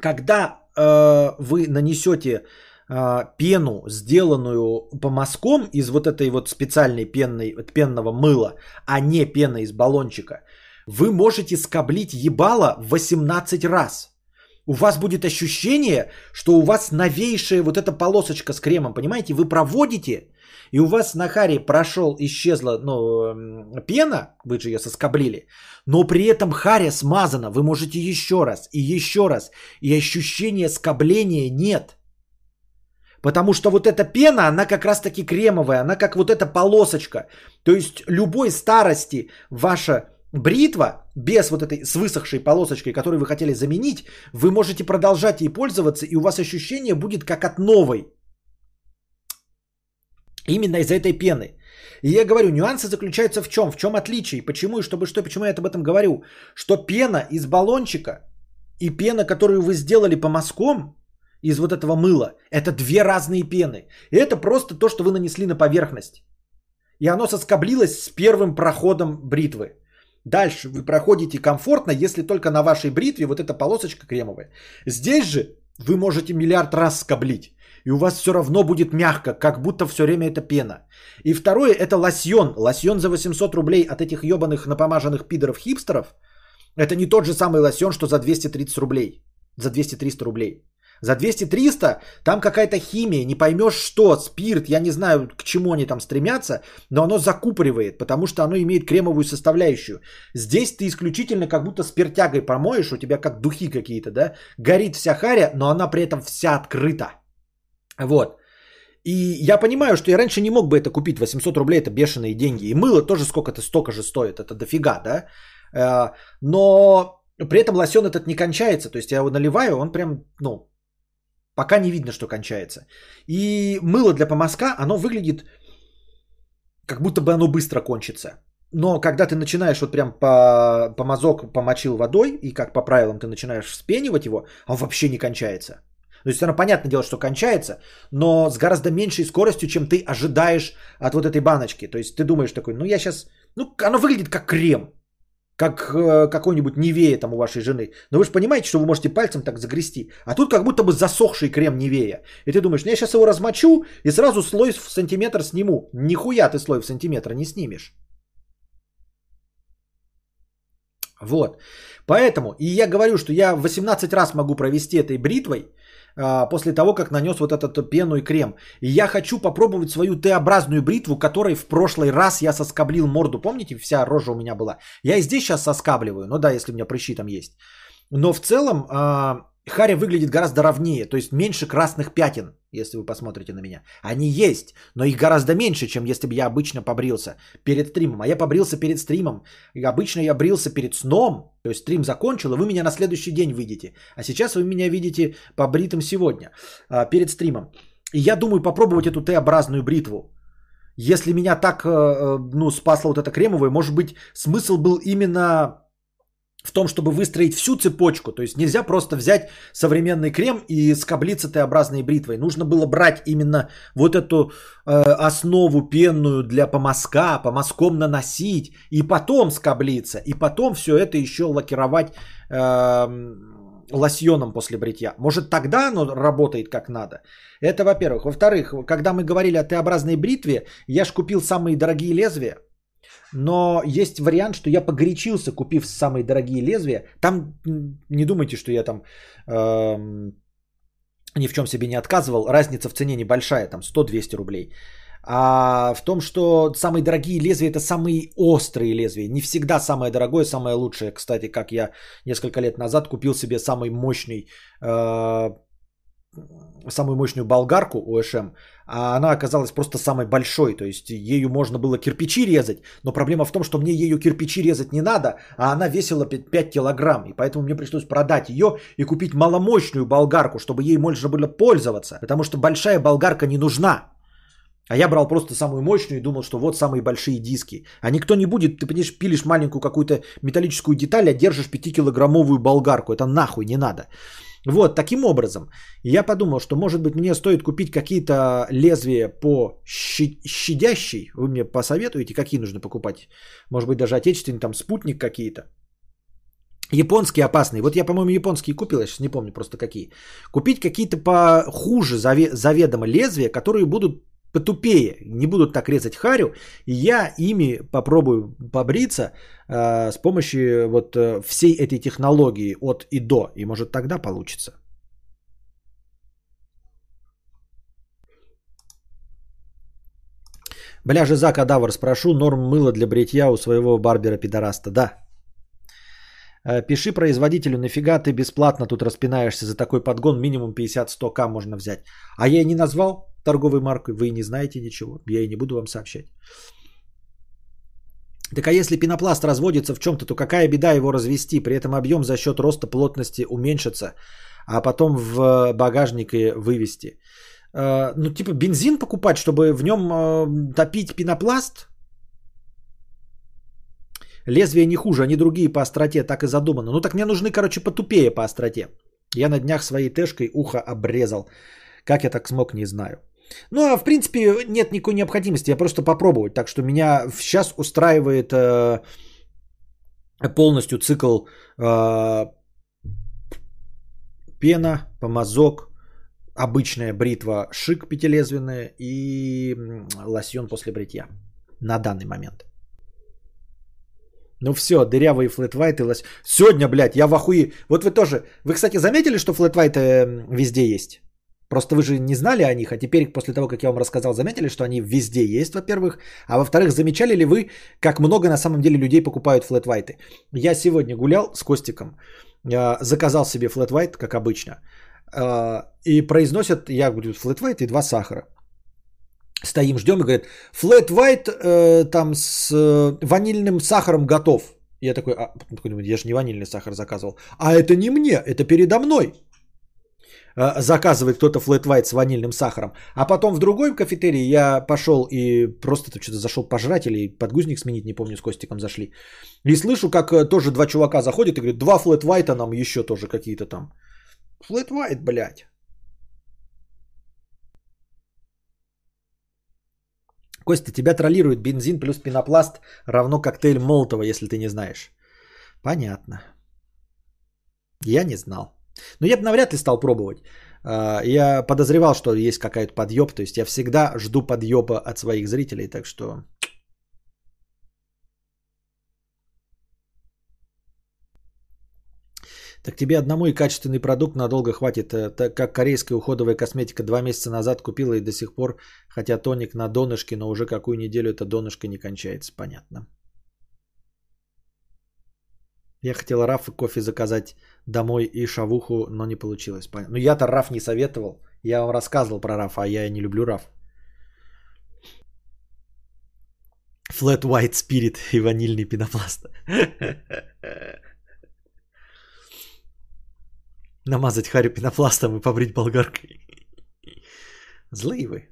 когда э, вы нанесете пену, сделанную по мазком из вот этой вот специальной пенной, пенного мыла, а не пена из баллончика, вы можете скоблить ебало 18 раз. У вас будет ощущение, что у вас новейшая вот эта полосочка с кремом, понимаете? Вы проводите, и у вас на харе прошел, исчезла ну, пена, вы же ее соскоблили, но при этом харя смазана, вы можете еще раз и еще раз, и ощущения скобления нет – Потому что вот эта пена, она как раз таки кремовая, она как вот эта полосочка. То есть любой старости ваша бритва без вот этой с высохшей полосочкой, которую вы хотели заменить, вы можете продолжать ей пользоваться, и у вас ощущение будет как от новой. Именно из-за этой пены. И я говорю, нюансы заключаются в чем? В чем отличие? Почему и чтобы что? Почему я об этом говорю? Что пена из баллончика и пена, которую вы сделали по мазкам, из вот этого мыла. Это две разные пены. И это просто то, что вы нанесли на поверхность. И оно соскоблилось с первым проходом бритвы. Дальше вы проходите комфортно, если только на вашей бритве вот эта полосочка кремовая. Здесь же вы можете миллиард раз скоблить. и у вас все равно будет мягко, как будто все время это пена. И второе, это лосьон. Лосьон за 800 рублей от этих ебаных напомаженных пидоров-хипстеров. Это не тот же самый лосьон, что за 230 рублей. За 200-300 рублей. За 200-300 там какая-то химия, не поймешь что, спирт, я не знаю, к чему они там стремятся, но оно закупоривает, потому что оно имеет кремовую составляющую. Здесь ты исключительно как будто спиртягой помоешь, у тебя как духи какие-то, да, горит вся харя, но она при этом вся открыта. Вот. И я понимаю, что я раньше не мог бы это купить. 800 рублей это бешеные деньги. И мыло тоже сколько-то столько же стоит. Это дофига, да? Э, но при этом лосьон этот не кончается. То есть я его наливаю, он прям, ну, Пока не видно, что кончается. И мыло для помазка, оно выглядит, как будто бы оно быстро кончится. Но когда ты начинаешь вот прям по помазок помочил водой, и как по правилам ты начинаешь вспенивать его, он вообще не кончается. То есть оно понятное дело, что кончается, но с гораздо меньшей скоростью, чем ты ожидаешь от вот этой баночки. То есть ты думаешь такой, ну я сейчас, ну оно выглядит как крем как э, какой-нибудь Невея там у вашей жены. Но вы же понимаете, что вы можете пальцем так загрести. А тут как будто бы засохший крем Невея. И ты думаешь, ну я сейчас его размочу и сразу слой в сантиметр сниму. Нихуя ты слой в сантиметр не снимешь. Вот. Поэтому, и я говорю, что я 18 раз могу провести этой бритвой, после того, как нанес вот этот пену и крем. И я хочу попробовать свою Т-образную бритву, которой в прошлый раз я соскоблил морду. Помните, вся рожа у меня была? Я и здесь сейчас соскабливаю. Ну да, если у меня прыщи там есть. Но в целом а, Харя выглядит гораздо ровнее, то есть меньше красных пятен, если вы посмотрите на меня. Они есть, но их гораздо меньше, чем если бы я обычно побрился перед стримом. А я побрился перед стримом. И обычно я брился перед сном, то есть стрим закончил, и вы меня на следующий день видите. А сейчас вы меня видите побритым сегодня, а, перед стримом. И я думаю попробовать эту Т-образную бритву. Если меня так, э, э, ну, спасла вот эта кремовая, может быть, смысл был именно в том, чтобы выстроить всю цепочку. То есть нельзя просто взять современный крем и скоблиться Т-образной бритвой. Нужно было брать именно вот эту э, основу пенную для помазка, помазком наносить, и потом скоблиться, и потом все это еще лакировать э, лосьоном после бритья. Может тогда оно работает как надо. Это во-первых. Во-вторых, когда мы говорили о Т-образной бритве, я ж купил самые дорогие лезвия. Но есть вариант, что я погорячился, купив самые дорогие лезвия. Там не думайте, что я там э, ни в чем себе не отказывал. Разница в цене небольшая, там 100-200 рублей. А в том, что самые дорогие лезвия это самые острые лезвия. Не всегда самое дорогое, самое лучшее. Кстати, как я несколько лет назад купил себе самый мощный э, самую мощную болгарку ОШМ, а она оказалась просто самой большой, то есть ею можно было кирпичи резать, но проблема в том, что мне ею кирпичи резать не надо, а она весила 5 килограмм, и поэтому мне пришлось продать ее и купить маломощную болгарку, чтобы ей можно было пользоваться, потому что большая болгарка не нужна. А я брал просто самую мощную и думал, что вот самые большие диски. А никто не будет, ты понимаешь, пилишь маленькую какую-то металлическую деталь, а держишь 5-килограммовую болгарку. Это нахуй не надо. Вот, таким образом, я подумал, что может быть мне стоит купить какие-то лезвия по щадящей. Вы мне посоветуете, какие нужно покупать? Может быть даже отечественный, там спутник какие-то. Японские опасные. Вот я, по-моему, японские купил, я сейчас не помню просто какие. Купить какие-то похуже заведомо лезвия, которые будут потупее, не будут так резать харю, и я ими попробую побриться э, с помощью вот э, всей этой технологии от и до, и может тогда получится. Бля, Жиза Кадавр, спрошу норм мыла для бритья у своего барбера пидораста. Да. Э, пиши производителю, нафига ты бесплатно тут распинаешься за такой подгон, минимум 50-100к можно взять. А я не назвал? Торговой маркой, вы не знаете ничего, я и не буду вам сообщать. Так а если пенопласт разводится в чем-то, то какая беда его развести? При этом объем за счет роста плотности уменьшится, а потом в багажник и вывести. Э, ну, типа бензин покупать, чтобы в нем э, топить пенопласт? Лезвия не хуже, они другие по остроте, так и задумано. Ну так мне нужны, короче, потупее по остроте. Я на днях своей тэшкой ухо обрезал. Как я так смог, не знаю. Ну, а в принципе нет никакой необходимости, я просто попробовать. Так что меня сейчас устраивает э, полностью цикл э, пена, помазок, обычная бритва шик пятилезвенная и лосьон после бритья. На данный момент. Ну все, дырявые флетвайты. Лось... Сегодня, блядь, я в охуе. Вот вы тоже... Вы, кстати, заметили, что флетвайты везде есть? Просто вы же не знали о них, а теперь после того, как я вам рассказал, заметили, что они везде есть, во-первых. А во-вторых, замечали ли вы, как много на самом деле людей покупают флетвайты? Я сегодня гулял с Костиком, а, заказал себе флетвайт, как обычно. А, и произносят, я говорю, флетвайт и два сахара. Стоим, ждем и говорят, white э, там с э, ванильным сахаром готов. Я такой, а, я же не ванильный сахар заказывал. А это не мне, это передо мной. Э, заказывает кто-то флет white с ванильным сахаром. А потом в другой кафетерии я пошел и просто что-то зашел пожрать или подгузник сменить, не помню, с Костиком зашли. И слышу, как э, тоже два чувака заходят и говорят, два флет white нам еще тоже какие-то там. Флет white, блядь. Костя, тебя троллирует бензин плюс пенопласт равно коктейль Молотова, если ты не знаешь. Понятно. Я не знал. Но я бы навряд ли стал пробовать. А, я подозревал, что есть какая-то подъеб. То есть я всегда жду подъеба от своих зрителей. Так что Так тебе одному и качественный продукт надолго хватит, э, так как корейская уходовая косметика два месяца назад купила и до сих пор, хотя тоник на донышке, но уже какую неделю эта донышко не кончается, понятно. Я хотел раф и кофе заказать домой и шавуху, но не получилось. Ну я-то раф не советовал. Я вам рассказывал про раф, а я не люблю раф. Flat White Spirit и ванильный пенопласт. намазать Харри пенопластом и побрить болгаркой. Злые вы.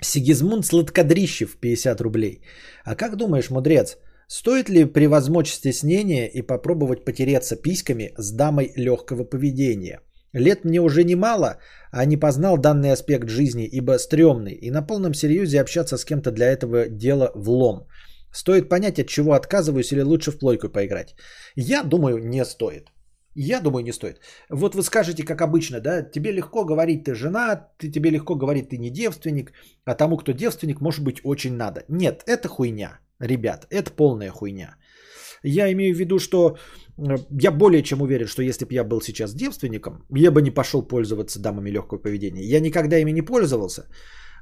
Сигизмунд Сладкодрищев, 50 рублей. А как думаешь, мудрец, стоит ли превозмочь стеснение и попробовать потереться письками с дамой легкого поведения? Лет мне уже немало, а не познал данный аспект жизни, ибо стрёмный, и на полном серьезе общаться с кем-то для этого дела влом. Стоит понять, от чего отказываюсь или лучше в плойку поиграть. Я думаю, не стоит. Я думаю, не стоит. Вот вы скажете, как обычно, да, тебе легко говорить, ты жена, ты, тебе легко говорить, ты не девственник, а тому, кто девственник, может быть, очень надо. Нет, это хуйня, ребят, это полная хуйня. Я имею в виду, что э, я более чем уверен, что если бы я был сейчас девственником, я бы не пошел пользоваться дамами легкого поведения. Я никогда ими не пользовался.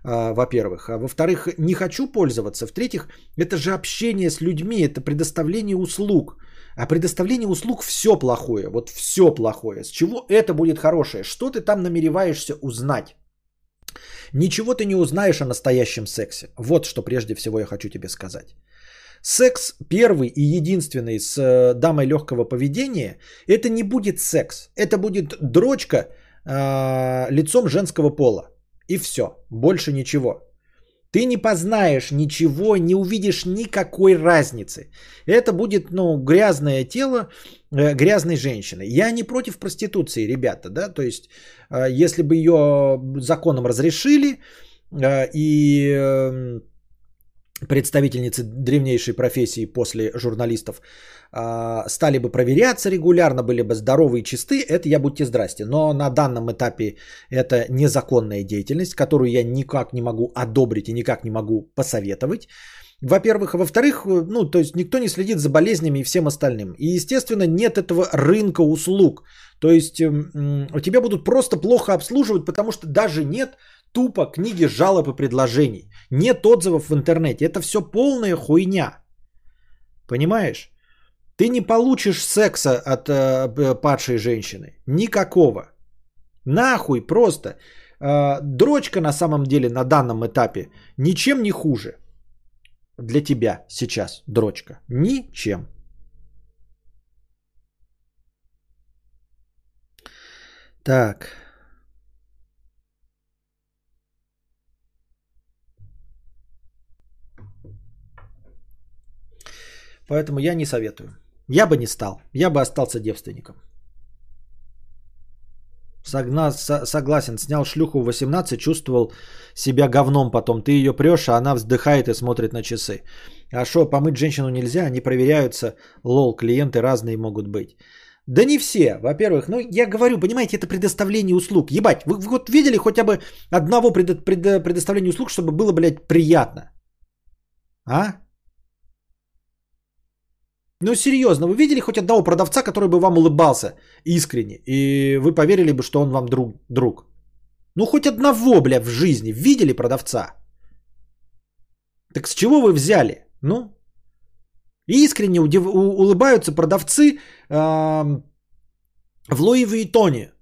А, во-первых. А во-вторых, не хочу пользоваться. В-третьих, это же общение с людьми, это предоставление услуг. А предоставление услуг все плохое, вот все плохое. С чего это будет хорошее? Что ты там намереваешься узнать? Ничего ты не узнаешь о настоящем сексе. Вот что прежде всего я хочу тебе сказать. Секс первый и единственный с э, дамой легкого поведения, это не будет секс. Это будет дрочка э, лицом женского пола. И все, больше ничего. Ты не познаешь ничего, не увидишь никакой разницы. Это будет, ну, грязное тело э, грязной женщины. Я не против проституции, ребята, да, то есть, э, если бы ее законом разрешили э, и э, представительницы древнейшей профессии после журналистов а, стали бы проверяться регулярно, были бы здоровы и чисты, это я будьте здрасте. Но на данном этапе это незаконная деятельность, которую я никак не могу одобрить и никак не могу посоветовать. Во-первых, а во-вторых, ну, то есть никто не следит за болезнями и всем остальным. И, естественно, нет этого рынка услуг. То есть у тебя будут просто плохо обслуживать, потому что даже нет тупо книги жалоб и предложений. Нет отзывов в интернете. Это все полная хуйня. Понимаешь? Ты не получишь секса от э, падшей женщины. Никакого. Нахуй просто. Э, дрочка на самом деле на данном этапе ничем не хуже. Для тебя сейчас дрочка. Ничем. Так. Поэтому я не советую. Я бы не стал. Я бы остался девственником. Согна- со- согласен, снял шлюху в 18, чувствовал себя говном потом. Ты ее прешь, а она вздыхает и смотрит на часы. А что, помыть женщину нельзя? Они проверяются. Лол, клиенты разные могут быть. Да не все, во-первых. Ну, я говорю, понимаете, это предоставление услуг. Ебать, вы, вы вот видели хотя бы одного предо- предо- предоставления услуг, чтобы было, блядь, приятно? А? Ну, серьезно, вы видели хоть одного продавца, который бы вам улыбался искренне, и вы поверили бы, что он вам друг? друг? Ну, хоть одного, бля, в жизни видели продавца? Так с чего вы взяли? Ну, искренне удив- улыбаются продавцы в Луи Vuitton.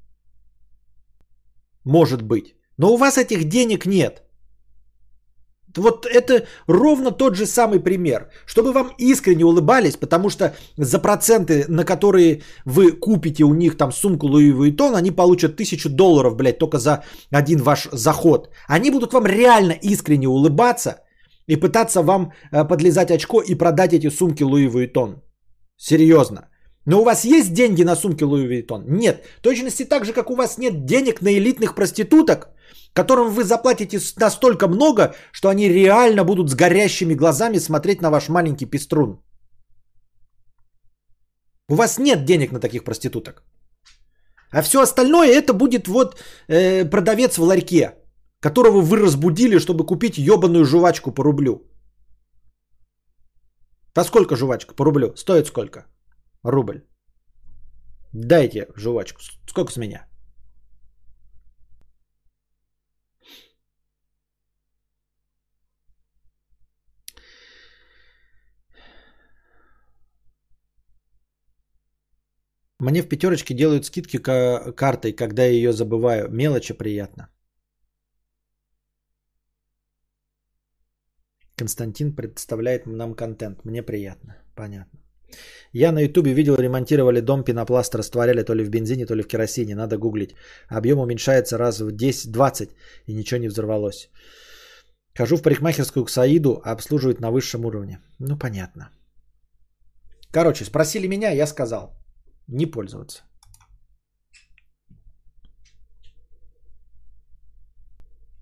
Может быть. Но у вас этих денег нет. Вот это ровно тот же самый пример. Чтобы вам искренне улыбались, потому что за проценты, на которые вы купите у них там сумку Луи Vuitton, они получат тысячу долларов, блядь, только за один ваш заход. Они будут вам реально искренне улыбаться и пытаться вам э, подлезать очко и продать эти сумки Луи Vuitton. Серьезно. Но у вас есть деньги на сумки Луи Vuitton? Нет. Точности так же, как у вас нет денег на элитных проституток, которым вы заплатите настолько много, что они реально будут с горящими глазами смотреть на ваш маленький пеструн. У вас нет денег на таких проституток. А все остальное это будет вот э, продавец в ларьке, которого вы разбудили, чтобы купить ебаную жвачку по рублю. По сколько жвачка по рублю? Стоит сколько? Рубль. Дайте жвачку. Сколько с меня? Мне в пятерочке делают скидки ка- картой, когда я ее забываю. Мелочи приятно. Константин представляет нам контент. Мне приятно. Понятно. Я на ютубе видел, ремонтировали дом, пенопласт растворяли то ли в бензине, то ли в керосине. Надо гуглить. Объем уменьшается раз в 10-20 и ничего не взорвалось. Хожу в парикмахерскую к Саиду, обслуживают на высшем уровне. Ну, понятно. Короче, спросили меня, я сказал. Не пользоваться.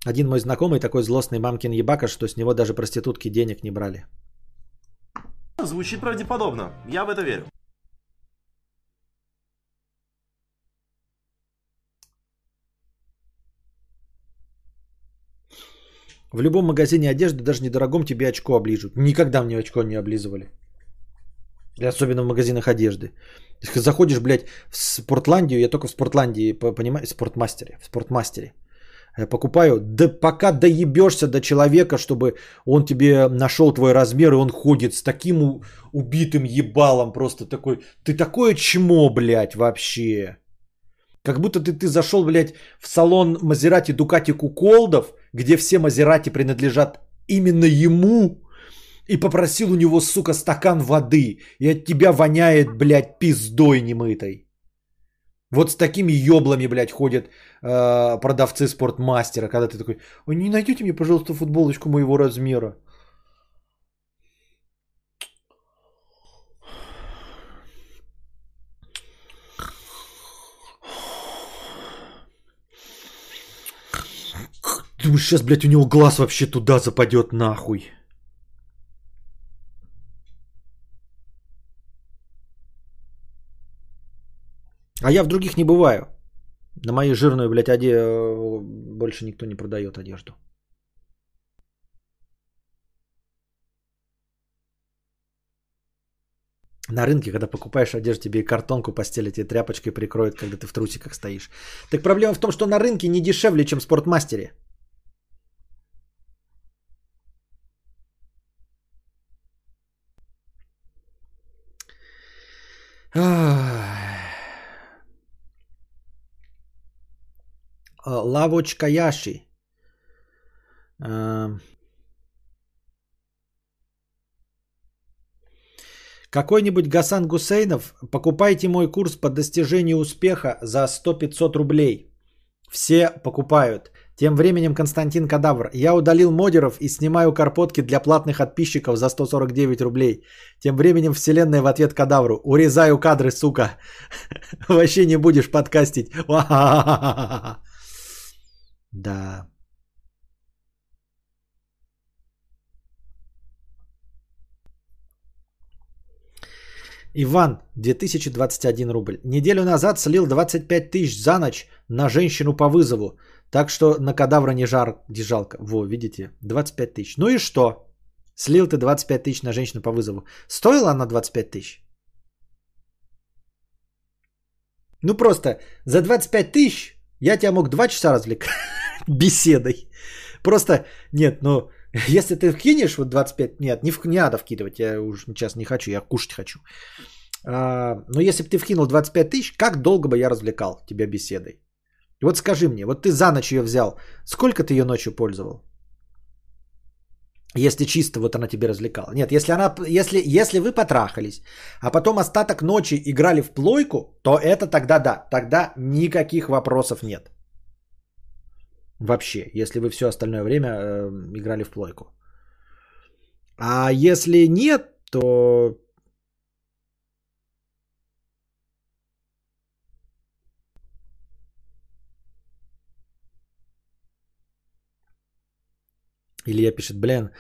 Один мой знакомый такой злостный мамкин ебака, что с него даже проститутки денег не брали. Звучит правдеподобно. Я в это верю. В любом магазине одежды, даже недорогом, тебе очко оближут. Никогда мне очко не облизывали. И особенно в магазинах одежды. Заходишь, блядь, в Спортландию, я только в Спортландии, по- понимаешь, спортмастере, в спортмастере. Я покупаю, да пока доебешься до человека, чтобы он тебе нашел твой размер, и он ходит с таким убитым ебалом, просто такой, ты такое чмо, блядь, вообще. Как будто ты, ты зашел, блядь, в салон Мазерати Дукати Куколдов, где все Мазерати принадлежат именно ему, и попросил у него, сука, стакан воды, и от тебя воняет, блядь, пиздой немытой. Вот с такими еблами, блядь, ходят э, продавцы спортмастера, когда ты такой, ой, не найдете мне, пожалуйста, футболочку моего размера. Думаешь, сейчас, блядь, у него глаз вообще туда западет нахуй. А я в других не бываю. На моей жирной, блядь, оде... э, больше никто не продает одежду. На рынке, когда покупаешь одежду, тебе и картонку постелят, и тряпочкой прикроют, когда ты в трусиках стоишь. Так проблема в том, что на рынке не дешевле, чем в спортмастере. Ах. Лавочка Яши. А, Какой-нибудь Гасан Гусейнов, покупайте мой курс по достижению успеха за 100-500 рублей. Все покупают. Тем временем Константин Кадавр. Я удалил модеров и снимаю карпотки для платных подписчиков за 149 рублей. Тем временем вселенная в ответ Кадавру. Урезаю кадры, сука. Вообще не будешь подкастить. Да. Иван, 2021 рубль. Неделю назад слил 25 тысяч за ночь на женщину по вызову. Так что на кадавра не, жар, не жалко. Во, видите, 25 тысяч. Ну и что? Слил ты 25 тысяч на женщину по вызову. Стоила она 25 тысяч? Ну просто за 25 тысяч я тебя мог 2 часа развлекать беседой. Просто, нет, ну, если ты вкинешь вот 25, нет, не, в, не надо вкидывать, я уже сейчас не хочу, я кушать хочу. А, но если бы ты вкинул 25 тысяч, как долго бы я развлекал тебя беседой? Вот скажи мне, вот ты за ночь ее взял, сколько ты ее ночью пользовал? Если чисто вот она тебе развлекала. Нет, если, она, если, если вы потрахались, а потом остаток ночи играли в плойку, то это тогда да, тогда никаких вопросов нет. Вообще, если вы все остальное время э, играли в плойку. А если нет, то Илья пишет, блин,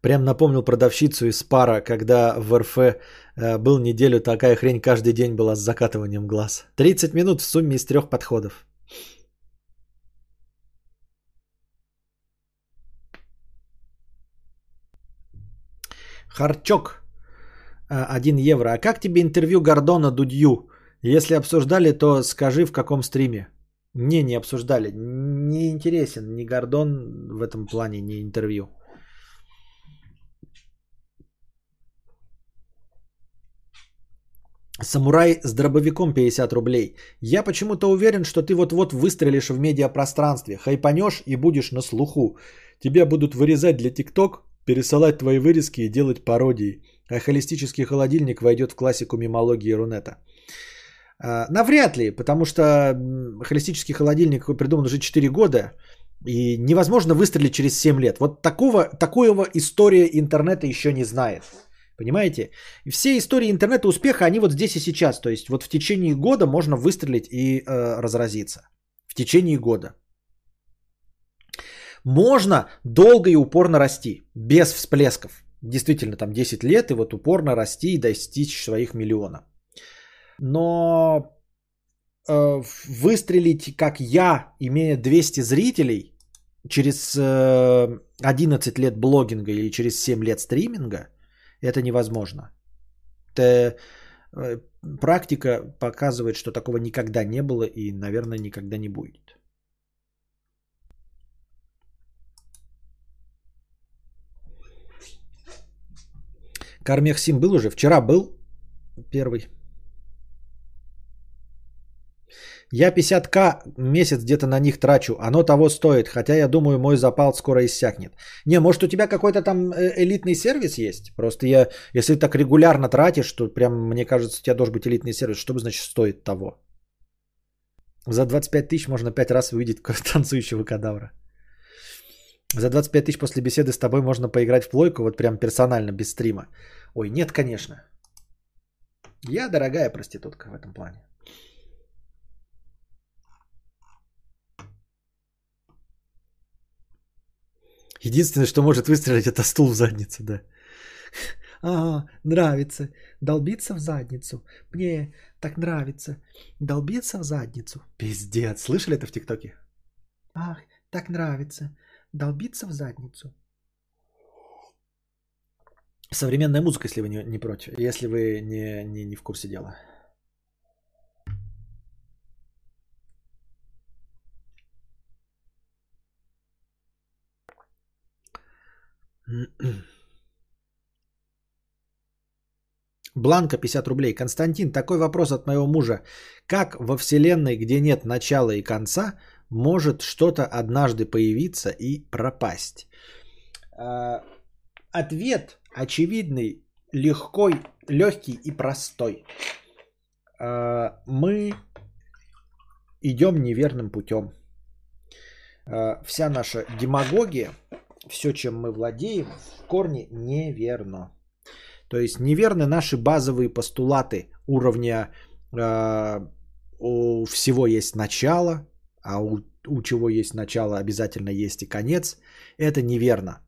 прям напомнил продавщицу из пара, когда в РФ э, был неделю такая хрень каждый день была с закатыванием глаз. 30 минут в сумме из трех подходов. Харчок. 1 э, евро. А как тебе интервью Гордона Дудью? Если обсуждали, то скажи в каком стриме. Не, не обсуждали. Не интересен ни Гордон в этом плане, ни интервью. Самурай с дробовиком 50 рублей. Я почему-то уверен, что ты вот-вот выстрелишь в медиапространстве, хайпанешь и будешь на слуху. Тебя будут вырезать для ТикТок, пересылать твои вырезки и делать пародии. А холистический холодильник войдет в классику мимологии Рунета. А, навряд ли, потому что холистический холодильник придуман уже 4 года, и невозможно выстрелить через 7 лет. Вот такого, такого история интернета еще не знает. Понимаете? Все истории интернета успеха, они вот здесь и сейчас. То есть вот в течение года можно выстрелить и э, разразиться. В течение года. Можно долго и упорно расти, без всплесков. Действительно, там 10 лет и вот упорно расти и достичь своих миллионов. Но э, выстрелить, как я, имея 200 зрителей, через э, 11 лет блогинга или через 7 лет стриминга, это невозможно. Это, э, практика показывает, что такого никогда не было и, наверное, никогда не будет. Кармехсим был уже? Вчера был первый. Я 50к месяц где-то на них трачу. Оно того стоит. Хотя я думаю, мой запал скоро иссякнет. Не, может у тебя какой-то там э, элитный сервис есть? Просто я, если так регулярно тратишь, то прям, мне кажется, у тебя должен быть элитный сервис. Что бы значит стоит того? За 25 тысяч можно 5 раз увидеть танцующего кадавра. За 25 тысяч после беседы с тобой можно поиграть в плойку, вот прям персонально, без стрима. Ой, нет, конечно. Я дорогая проститутка в этом плане. Единственное, что может выстрелить, это стул в задницу, да. А, нравится. Долбиться в задницу. Мне так нравится. Долбиться в задницу. Пиздец. Слышали это в ТикТоке? Ах, так нравится. Долбиться в задницу. Современная музыка, если вы не, не против. Если вы не, не, не в курсе дела. Бланка 50 рублей. Константин, такой вопрос от моего мужа. Как во вселенной, где нет начала и конца, может что-то однажды появиться и пропасть? А, ответ очевидный, легкой, легкий и простой. А, мы идем неверным путем. э, вся наша демагогия, все, чем мы владеем, в корне неверно. То есть неверны наши базовые постулаты уровня э, у всего есть начало, а у, у чего есть начало, обязательно есть и конец. Это неверно.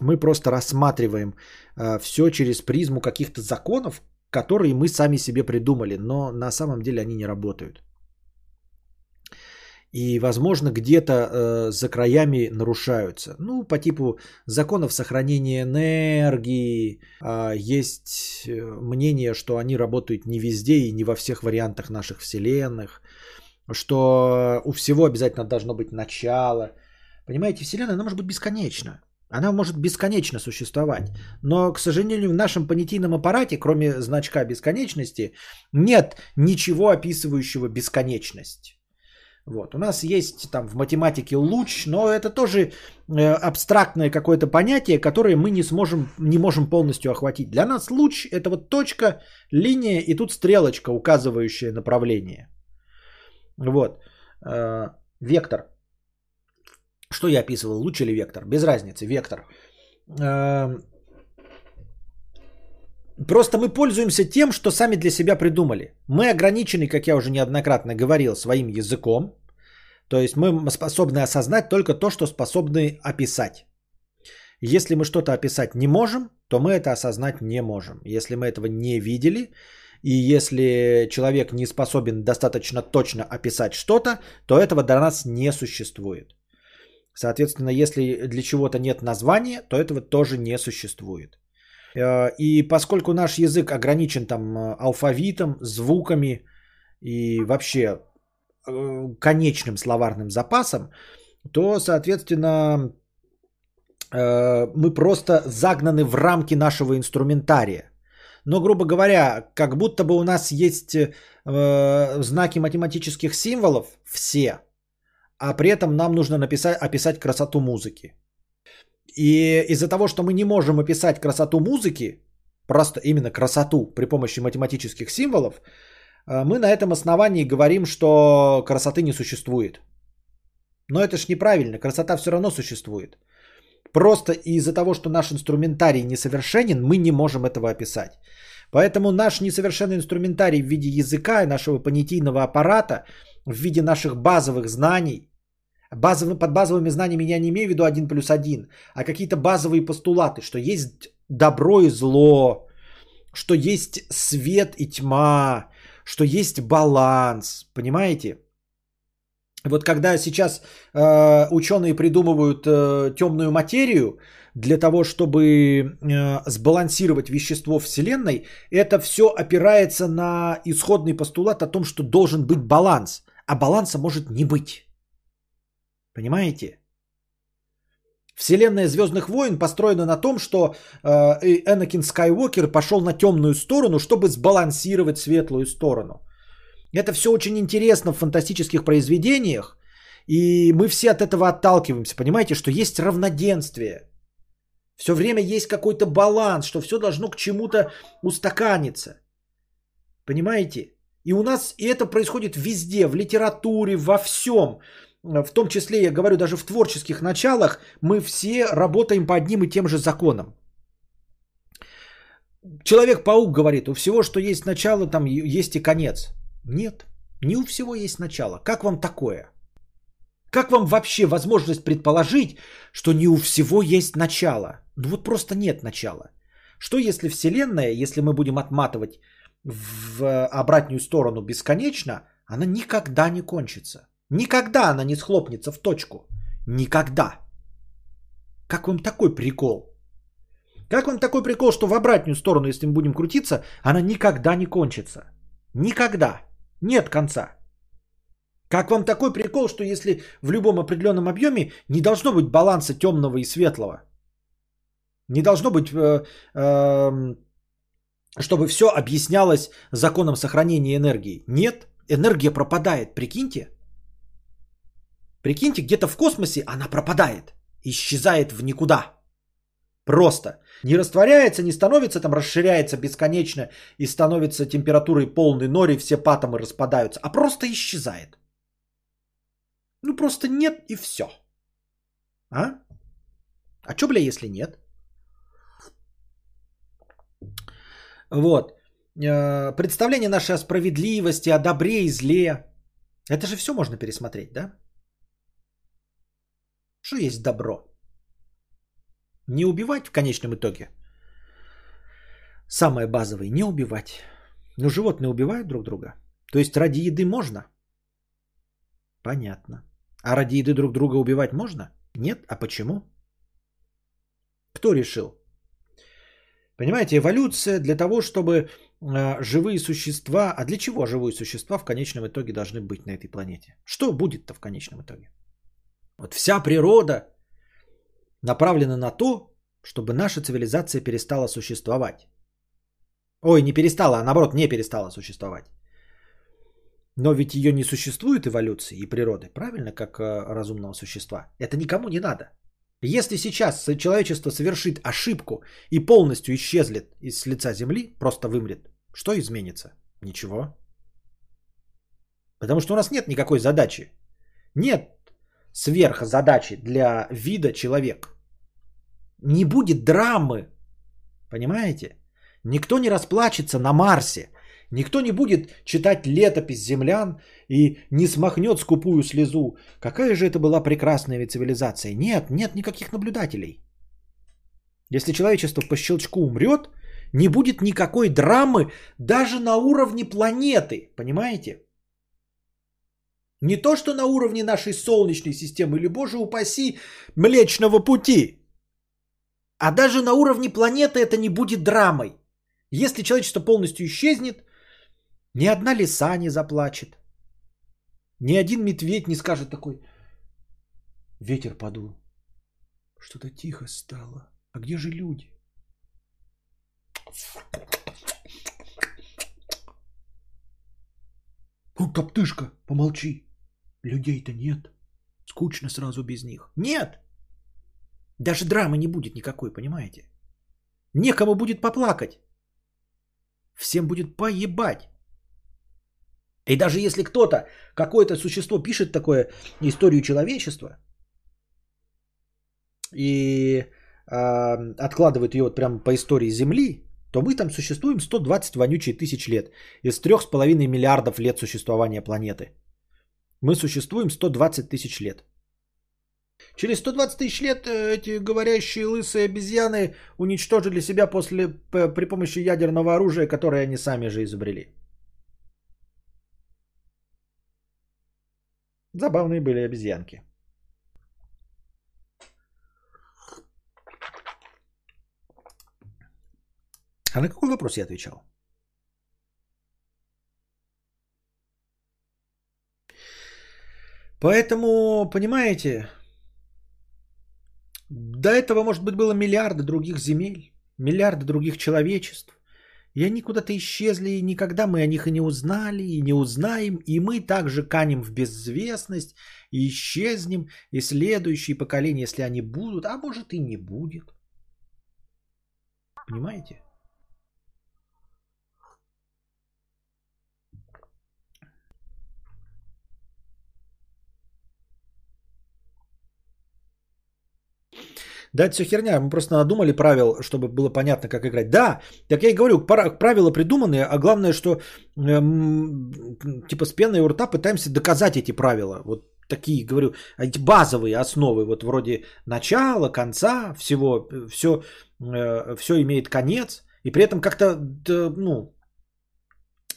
Мы просто рассматриваем э, все через призму каких-то законов, которые мы сами себе придумали, но на самом деле они не работают. И, возможно, где-то э, за краями нарушаются. Ну, по типу законов сохранения энергии. Э, есть мнение, что они работают не везде и не во всех вариантах наших вселенных. Что у всего обязательно должно быть начало. Понимаете, Вселенная, она может быть бесконечна. Она может бесконечно существовать. Но, к сожалению, в нашем понятийном аппарате, кроме значка бесконечности, нет ничего описывающего бесконечность. Вот. У нас есть там в математике луч, но это тоже э, абстрактное какое-то понятие, которое мы не сможем, не можем полностью охватить. Для нас луч это вот точка, линия и тут стрелочка, указывающая направление. Вот. Э, вектор. Что я описывал, луч или вектор? Без разницы, вектор. Э, Просто мы пользуемся тем, что сами для себя придумали. Мы ограничены, как я уже неоднократно говорил, своим языком. То есть мы способны осознать только то, что способны описать. Если мы что-то описать не можем, то мы это осознать не можем. Если мы этого не видели, и если человек не способен достаточно точно описать что-то, то этого для нас не существует. Соответственно, если для чего-то нет названия, то этого тоже не существует. Э, и поскольку наш язык ограничен там э, алфавитом, звуками и вообще э, конечным словарным запасом, то, соответственно, мы просто загнаны в рамки нашего инструментария. Но, грубо говоря, как будто бы у нас есть знаки математических символов все, а при этом нам нужно написать, описать красоту музыки. И из-за того, что мы не можем описать красоту музыки, просто именно красоту при помощи математических символов, э, мы на этом основании говорим, что красоты не существует. Но это ж неправильно, красота все равно существует. Просто из-за того, что наш инструментарий несовершенен, мы не можем этого описать. Поэтому наш несовершенный инструментарий в виде языка и нашего понятийного аппарата, в виде наших базовых знаний, Базовый, под базовыми знаниями я не имею в виду один плюс один, а какие-то базовые постулаты, что есть добро и зло, что есть свет и тьма, что есть баланс, понимаете? Вот когда сейчас э, ученые придумывают э, темную материю для того, чтобы э, сбалансировать вещество Вселенной, это все опирается на исходный постулат о том, что должен быть баланс, а баланса может не быть. Понимаете? Вселенная Звездных войн построена на том, что э, Энакин Скайуокер пошел на темную сторону, чтобы сбалансировать светлую сторону. Это все очень интересно в фантастических произведениях, и мы все от этого отталкиваемся. Понимаете, что есть равноденствие. Все время есть какой-то баланс, что все должно к чему-то устаканиться. Понимаете? И у нас и это происходит везде, в литературе, во всем в том числе, я говорю, даже в творческих началах, мы все работаем по одним и тем же законам. Человек-паук говорит, у всего, что есть начало, там есть и конец. Нет, не у всего есть начало. Как вам такое? Как вам вообще возможность предположить, что не у всего есть начало? Ну вот просто нет начала. Что если Вселенная, если мы будем отматывать в обратную сторону бесконечно, она никогда не кончится? Никогда она не схлопнется в точку. Никогда. Как вам такой прикол? Как вам такой прикол, что в обратную сторону, если мы будем крутиться, она никогда не кончится? Никогда. Нет конца. Как вам такой прикол, что если в любом определенном объеме не должно быть баланса темного и светлого? Не должно быть, э, э, чтобы все объяснялось законом сохранения энергии. Нет, энергия пропадает, прикиньте. Прикиньте, где-то в космосе она пропадает, исчезает в никуда. Просто. Не растворяется, не становится, там расширяется бесконечно и становится температурой полной нори, все патомы распадаются, а просто исчезает. Ну просто нет и все. А? А чё, бля, если нет? Вот. Э, Представление наше о справедливости, о добре и зле. Это же все можно пересмотреть, да? Что есть добро? Не убивать в конечном итоге. Самое базовое, не убивать. Но животные убивают друг друга. То есть ради еды можно? Понятно. А ради еды друг друга убивать можно? Нет? А почему? Кто решил? Понимаете, эволюция для того, чтобы э, живые существа... А для чего живые существа в конечном итоге должны быть на этой планете? Что будет-то в конечном итоге? Вот вся природа направлена на то, чтобы наша цивилизация перестала существовать. Ой, не перестала, а наоборот не перестала существовать. Но ведь ее не существует эволюции и природы, правильно, как э, разумного существа. Это никому не надо. Если сейчас человечество совершит ошибку и полностью исчезнет из лица Земли, просто вымрет, что изменится? Ничего. Потому что у нас нет никакой задачи. Нет сверхзадачи для вида человек. Не будет драмы. Понимаете? Никто не расплачется на Марсе. Никто не будет читать летопись землян и не смахнет скупую слезу. Какая же это была прекрасная цивилизация. Нет, нет никаких наблюдателей. Если человечество по щелчку умрет, не будет никакой драмы даже на уровне планеты. Понимаете? Не то, что на уровне нашей Солнечной системы или, боже упаси, Млечного Пути. А даже на уровне планеты это не будет драмой. Если человечество полностью исчезнет, ни одна лиса не заплачет. Ни один медведь не скажет такой, ветер подул. Что-то тихо стало. А где же люди? Ну, топтышка, помолчи. Людей-то нет. Скучно сразу без них. Нет. Даже драмы не будет никакой, понимаете? Некому будет поплакать. Всем будет поебать. И даже если кто-то, какое-то существо пишет такое историю человечества и э, откладывает ее вот прям по истории Земли, то мы там существуем 120 вонючие тысяч лет из 3,5 миллиардов лет существования планеты. Мы существуем 120 тысяч лет. Через 120 тысяч лет э, эти говорящие лысые обезьяны уничтожили себя после, при помощи ядерного оружия, которое они сами же изобрели. Забавные были обезьянки. А на какой вопрос я отвечал? Поэтому, понимаете, до этого, может быть, было миллиарды других земель, миллиарды других человечеств. И они куда-то исчезли, и никогда мы о них и не узнали, и не узнаем. И мы также канем в безвестность, и исчезнем, и следующие поколения, если они будут, а может и не будет. Понимаете? Да, это все херня. Мы просто надумали правил, чтобы было понятно, как играть. Да, так я и говорю, правила придуманы, а главное, что эм, типа с пеной у рта пытаемся доказать эти правила. Вот такие, говорю, эти базовые основы, вот вроде начала, конца, всего, все, э, все имеет конец. И при этом как-то, ну,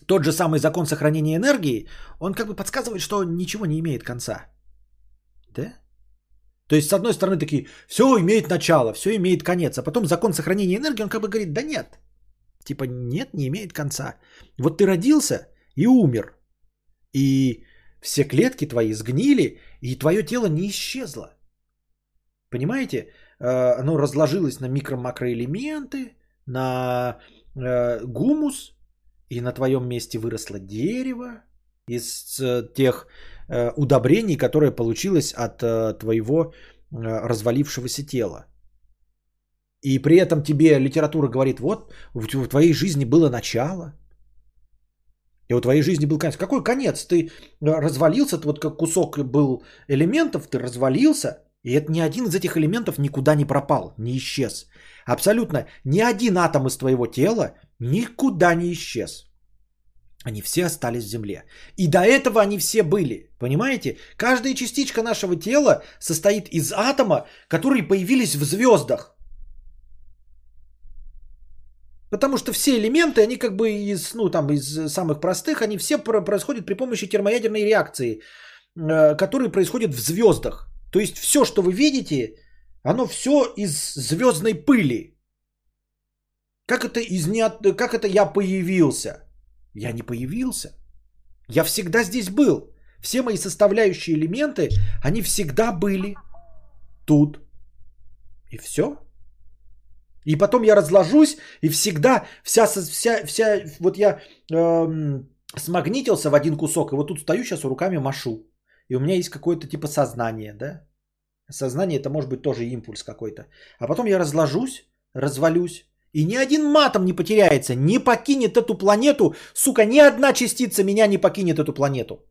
тот же самый закон сохранения энергии, он как бы подсказывает, что ничего не имеет конца. Да? То есть, с одной стороны, такие, все имеет начало, все имеет конец, а потом закон сохранения энергии, он как бы говорит, да нет. Типа, нет, не имеет конца. Вот ты родился и умер. И все клетки твои сгнили, и твое тело не исчезло. Понимаете? Э, оно разложилось на микро-макроэлементы, на э, гумус, и на твоем месте выросло дерево из э, тех удобрений, которое получилось от э, твоего э, развалившегося тела. И при этом тебе литература говорит, вот в твоей жизни было начало, И у твоей жизни был конец. Какой конец? Ты э, развалился, ты вот как кусок был элементов, ты развалился, и это ни один из этих элементов никуда не пропал, не исчез. Абсолютно ни один атом из твоего тела никуда не исчез. Они все остались в Земле. И до этого они все были. Понимаете? Каждая частичка нашего тела состоит из атома, которые появились в звездах. Потому что все элементы, они как бы из, ну, там, из самых простых, они все происходят при помощи термоядерной реакции, э, которые происходят в звездах. То есть все, что вы видите, оно все из звездной пыли. Как это, из не... как это я появился? Я не появился. Я всегда здесь был. Все мои составляющие элементы, они всегда были тут. И все. И потом я разложусь, и всегда вся, вся, вся вот я эм, смагнитился в один кусок, и вот тут стою сейчас руками машу. И у меня есть какое-то типа сознание, да? Сознание это может быть тоже импульс какой-то. А потом я разложусь, развалюсь, и ни один матом не потеряется, не покинет эту планету. Сука, ни одна частица меня не покинет эту планету.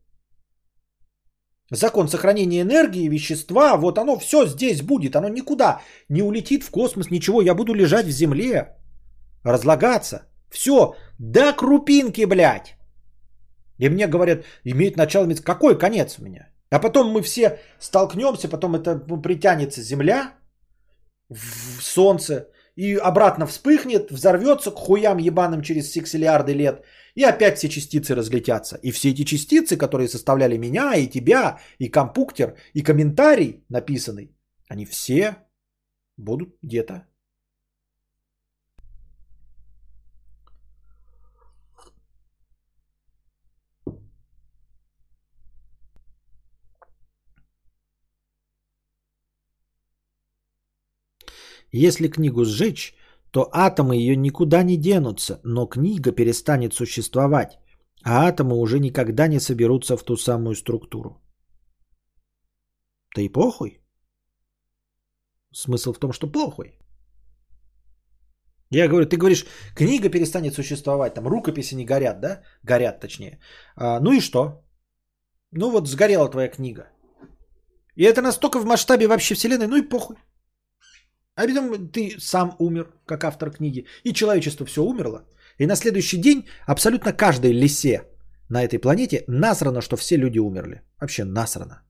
Закон сохранения энергии, вещества, вот оно все здесь будет. Оно никуда не улетит в космос, ничего. Я буду лежать в земле, разлагаться. Все, до крупинки, блядь. И мне говорят, имеет начало, какой конец у меня? А потом мы все столкнемся, потом это ну, притянется Земля в Солнце, и обратно вспыхнет, взорвется к хуям ебаным через сексиллиарды лет, и опять все частицы разлетятся. И все эти частицы, которые составляли меня, и тебя, и компуктер, и комментарий написанный, они все будут где-то Если книгу сжечь, то атомы ее никуда не денутся, но книга перестанет существовать, а атомы уже никогда не соберутся в ту самую структуру. Да и похуй. Смысл в том, что похуй. Я говорю, ты говоришь, книга перестанет существовать, там рукописи не горят, да? Горят, точнее. А, ну и что? Ну вот сгорела твоя книга. И это настолько в масштабе вообще вселенной, ну и похуй. А потом ты сам умер, как автор книги, и человечество все умерло. И на следующий день абсолютно каждой лисе на этой планете насрано, что все люди умерли. Вообще насрано.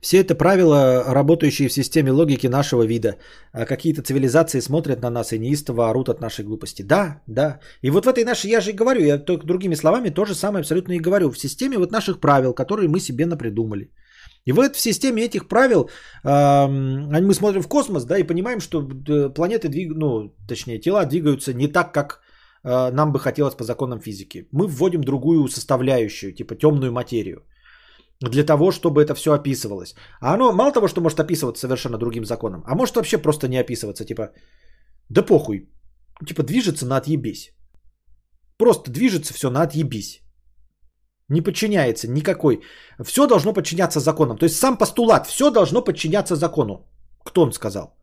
Все это правила, работающие в системе логики нашего вида. А какие-то цивилизации смотрят на нас и неистово орут от нашей глупости. Да, да. И вот в этой нашей, я же и говорю, я только другими словами то же самое абсолютно и говорю. В системе вот наших правил, которые мы себе напридумали. И вот в системе этих правил э, мы смотрим в космос, да, и понимаем, что э, планеты двиг, ну, точнее, тела двигаются не так, как э, нам бы хотелось по законам физики. Мы вводим другую составляющую, типа темную материю для того, чтобы это все описывалось. А оно мало того, что может описываться совершенно другим законом, а может вообще просто не описываться, типа, да похуй, типа движется на отъебись. Просто движется все на отъебись. Не подчиняется никакой. Все должно подчиняться законам. То есть сам постулат, все должно подчиняться закону. Кто он сказал?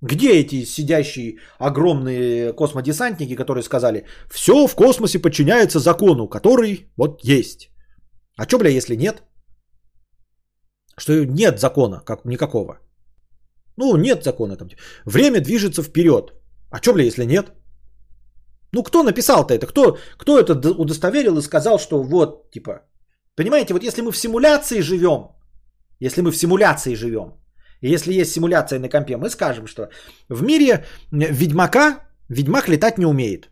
Где эти сидящие огромные космодесантники, которые сказали, все в космосе подчиняется закону, который вот есть. А что, бля, если нет? Что нет закона как никакого. Ну, нет закона там. Время движется вперед. А что, бля, если нет? Ну, кто написал-то это? Кто, кто это удостоверил и сказал, что вот, типа... Понимаете, вот если мы в симуляции живем, если мы в симуляции живем, и если есть симуляция на компе, мы скажем, что в мире ведьмака, ведьмак летать не умеет.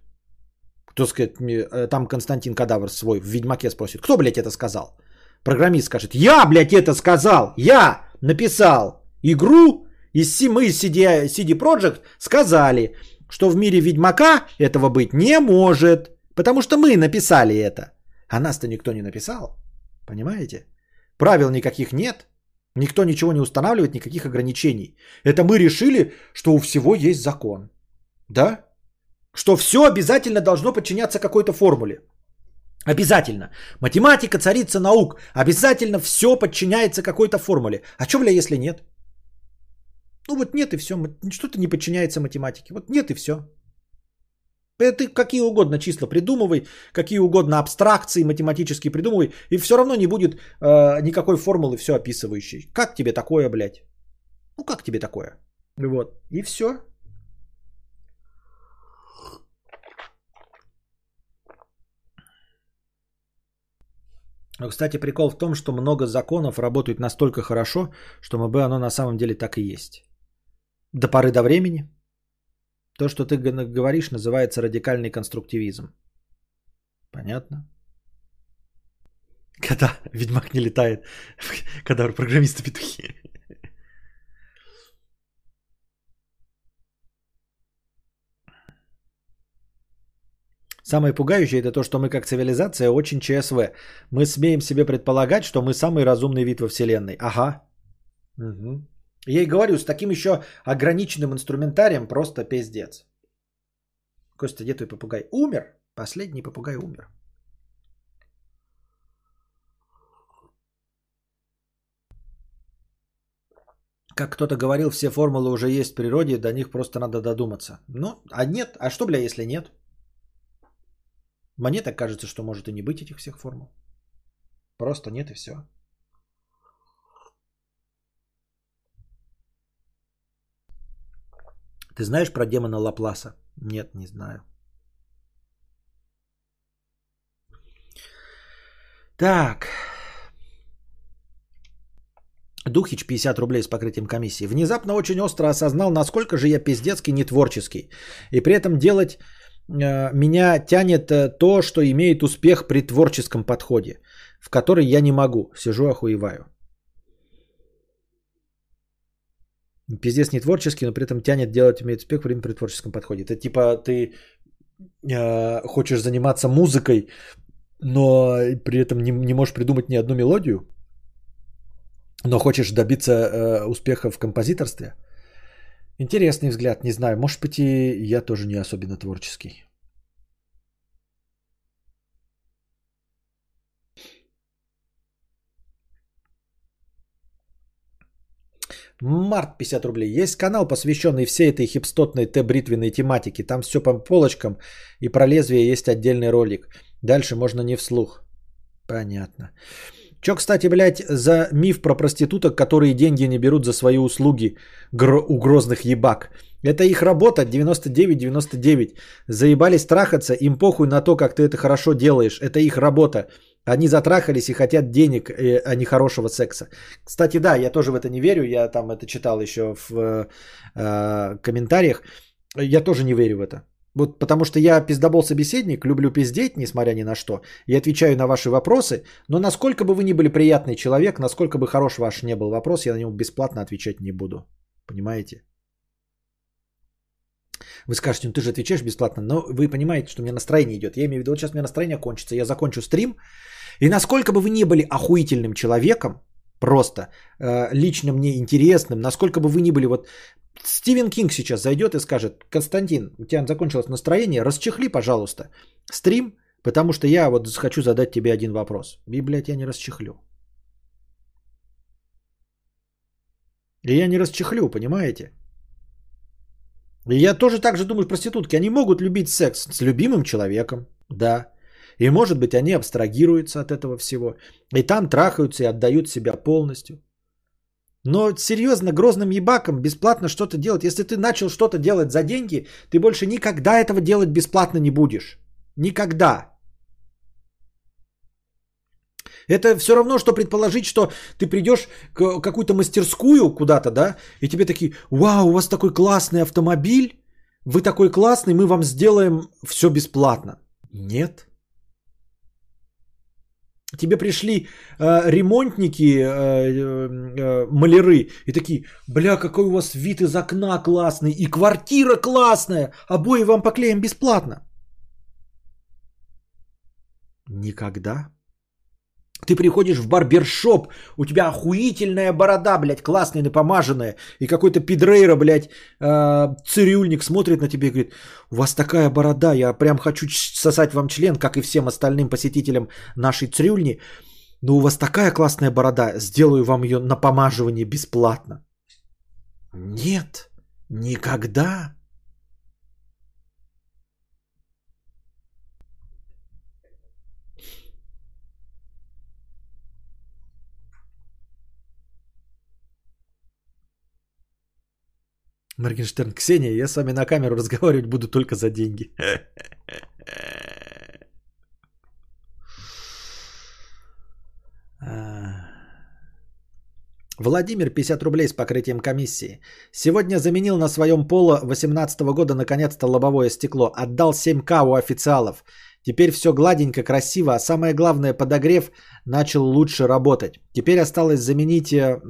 Кто сказать, э, там Константин Кадавр свой в Ведьмаке спросит, кто, блядь, это сказал? Программист скажет, я, блядь, это сказал, я написал игру, и мы из CD, CD Projekt сказали, что в мире Ведьмака этого быть не может, потому что мы написали это. А нас-то никто не написал, понимаете? Правил никаких нет, никто ничего не устанавливает, никаких ограничений. Это мы решили, что у всего есть закон. Да? Что все обязательно должно подчиняться какой-то формуле. Обязательно. Математика, царица наук. Обязательно все подчиняется какой-то формуле. А что, бля, если нет? Ну вот нет и все. Что-то не подчиняется математике. Вот нет и все. Это какие угодно числа придумывай, какие угодно абстракции математические придумывай, и все равно не будет э, никакой формулы все описывающей. Как тебе такое, блядь? Ну как тебе такое? Вот. И все. Но, кстати, прикол в том, что много законов работают настолько хорошо, что МБ оно на самом деле так и есть. До поры до времени. То, что ты говоришь, называется радикальный конструктивизм. Понятно? Когда Ведьмак не летает, когда программисты петухи. Самое пугающее это то, что мы как цивилизация очень ЧСВ. Мы смеем себе предполагать, что мы самый разумный вид во Вселенной. Ага. Угу. Я и говорю, с таким еще ограниченным инструментарием просто пиздец. Костя, где твой попугай? Умер. Последний попугай умер. Как кто-то говорил, все формулы уже есть в природе, до них просто надо додуматься. Ну, а нет, а что, бля, если нет? Мне так кажется, что может и не быть этих всех формул. Просто нет и все. Ты знаешь про демона Лапласа? Нет, не знаю. Так. Духич 50 рублей с покрытием комиссии. Внезапно очень остро осознал, насколько же я пиздецкий нетворческий. И при этом делать меня тянет э, то, что имеет успех при творческом подходе, в который я не могу. Сижу охуеваю. Пиздец не творческий, но при этом тянет делать имеет успех время при творческом подходе. Это типа ты э, хочешь заниматься музыкой, но при этом не, не можешь придумать ни одну мелодию, но хочешь добиться э, успеха в композиторстве. Интересный взгляд, не знаю. Может быть, и я тоже не особенно творческий. Март 50 рублей. Есть канал, посвященный всей этой хипстотной Т-бритвенной тематике. Там все по полочкам и про лезвие есть отдельный ролик. Дальше можно не вслух. Понятно. Че, кстати, блядь, за миф про проституток, которые деньги не берут за свои услуги гро- у ебак? Это их работа 99-99. Заебались трахаться, им похуй на то, как ты это хорошо делаешь. Это их работа. Они затрахались и хотят денег, э, а не хорошего секса. Кстати, да, я тоже в это не верю. Я там это читал еще в э, э, комментариях. Я тоже не верю в это. Вот потому что я пиздобол собеседник, люблю пиздеть, несмотря ни на что, и отвечаю на ваши вопросы, но насколько бы вы ни были приятный человек, насколько бы хорош ваш не был вопрос, я на него бесплатно отвечать не буду. Понимаете? Вы скажете, ну ты же отвечаешь бесплатно, но вы понимаете, что у меня настроение идет. Я имею в виду, вот сейчас у меня настроение кончится, я закончу стрим, и насколько бы вы не были охуительным человеком, просто э, лично мне интересным, насколько бы вы ни были вот Стивен Кинг сейчас зайдет и скажет, Константин, у тебя закончилось настроение, расчехли, пожалуйста, стрим, потому что я вот хочу задать тебе один вопрос. И, блядь, я не расчехлю. И я не расчехлю, понимаете? И я тоже так же думаю, проститутки, они могут любить секс с любимым человеком, да. И может быть они абстрагируются от этого всего. И там трахаются и отдают себя полностью. Но серьезно, грозным ебаком бесплатно что-то делать. Если ты начал что-то делать за деньги, ты больше никогда этого делать бесплатно не будешь. Никогда. Это все равно, что предположить, что ты придешь к какую-то мастерскую куда-то, да, и тебе такие, вау, у вас такой классный автомобиль, вы такой классный, мы вам сделаем все бесплатно. Нет. Тебе пришли э, ремонтники, э, э, маляры и такие, бля, какой у вас вид из окна классный, и квартира классная, обои вам поклеим бесплатно. Никогда. Ты приходишь в барбершоп, у тебя охуительная борода, блядь, классная, напомаженная, и какой-то пидрейра, блядь, э, цирюльник смотрит на тебя и говорит, у вас такая борода, я прям хочу сосать вам член, как и всем остальным посетителям нашей цирюльни, но у вас такая классная борода, сделаю вам ее на помаживание бесплатно. Нет, никогда. Моргенштерн, Ксения, я с вами на камеру разговаривать буду только за деньги. А. Владимир, 50 рублей с покрытием комиссии. Сегодня заменил на своем поло 18 года наконец-то лобовое стекло. Отдал 7к у официалов. Теперь все гладенько, красиво, а самое главное, подогрев начал лучше работать. Теперь осталось заменить э,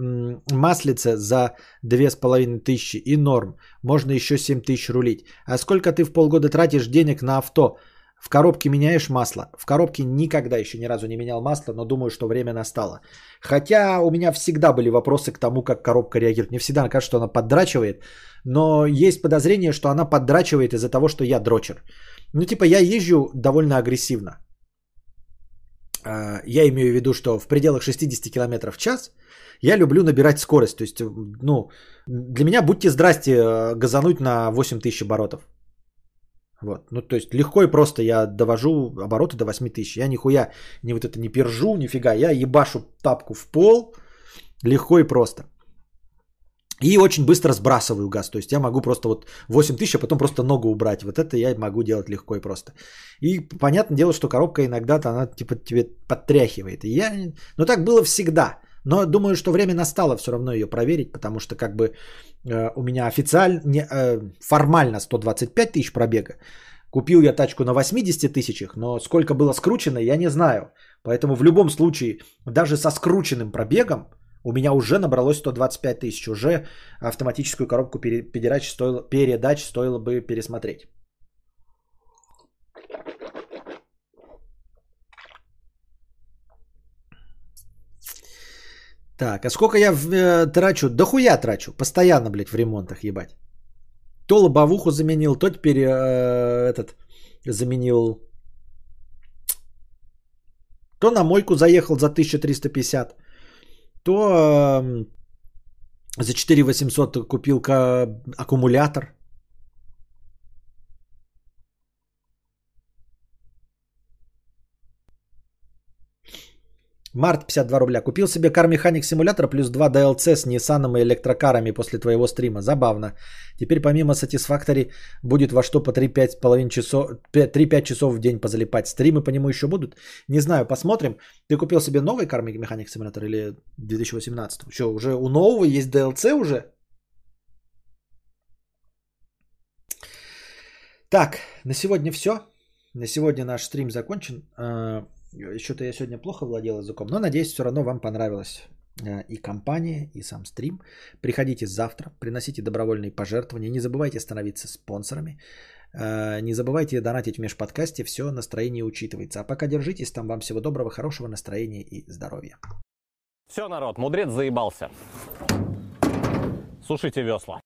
маслице за 2500 и норм. Можно еще 7000 рулить. А сколько ты в полгода тратишь денег на авто? В коробке меняешь масло? В коробке никогда еще ни разу не менял масло, но думаю, что время настало. Хотя у меня всегда были вопросы к тому, как коробка реагирует. Мне всегда кажется, что она поддрачивает, но есть подозрение, что она поддрачивает из-за того, что я дрочер. Ну, типа, я езжу довольно агрессивно. А, я имею в виду, что в пределах 60 км в час я люблю набирать скорость. То есть, ну, для меня будьте здрасте э, газануть на 8000 оборотов. Вот. Ну, то есть легко и просто я довожу обороты до 8000. Я нихуя не вот это не пержу, нифига. Я ебашу тапку в пол легко и просто. И очень быстро сбрасываю газ. То есть я могу просто вот 8 тысяч, а потом просто ногу убрать. Вот это я могу делать легко и просто. И понятное дело, что коробка иногда-то она типа тебе подтряхивает. И я... Но ну, так было всегда. Но думаю, что время настало все равно ее проверить, потому что как бы э, у меня официально, э, формально 125 тысяч пробега. Купил я тачку на 80 тысячах, но сколько было скручено, я не знаю. Поэтому в любом случае, даже со скрученным пробегом, у меня уже набралось 125 тысяч. Уже автоматическую коробку передач стоило, передач стоило бы пересмотреть. Так, а сколько я э, трачу? Да хуя трачу. Постоянно, блядь, в ремонтах, ебать. То лобовуху заменил, то теперь э, этот заменил. То на мойку заехал за 1350 то за 4 800 купил аккумулятор. Март 52 рубля. Купил себе Car Mechanic симулятор плюс 2 DLC с Nissan и электрокарами после твоего стрима. Забавно. Теперь помимо Satisfactory будет во что по 3-5 часов, 3-5 часов в день позалипать. Стримы по нему еще будут? Не знаю, посмотрим. Ты купил себе новый Car Mechanic симулятор или 2018? Что, уже у нового есть DLC уже? Так, на сегодня все. На сегодня наш стрим закончен. Что-то я сегодня плохо владел языком, но надеюсь, все равно вам понравилась э, и компания, и сам стрим. Приходите завтра, приносите добровольные пожертвования. Не забывайте становиться спонсорами. Э, не забывайте донатить в межподкасте. Все настроение учитывается. А пока держитесь там. Вам всего доброго, хорошего настроения и здоровья. Все, народ, мудрец заебался. Сушите весла.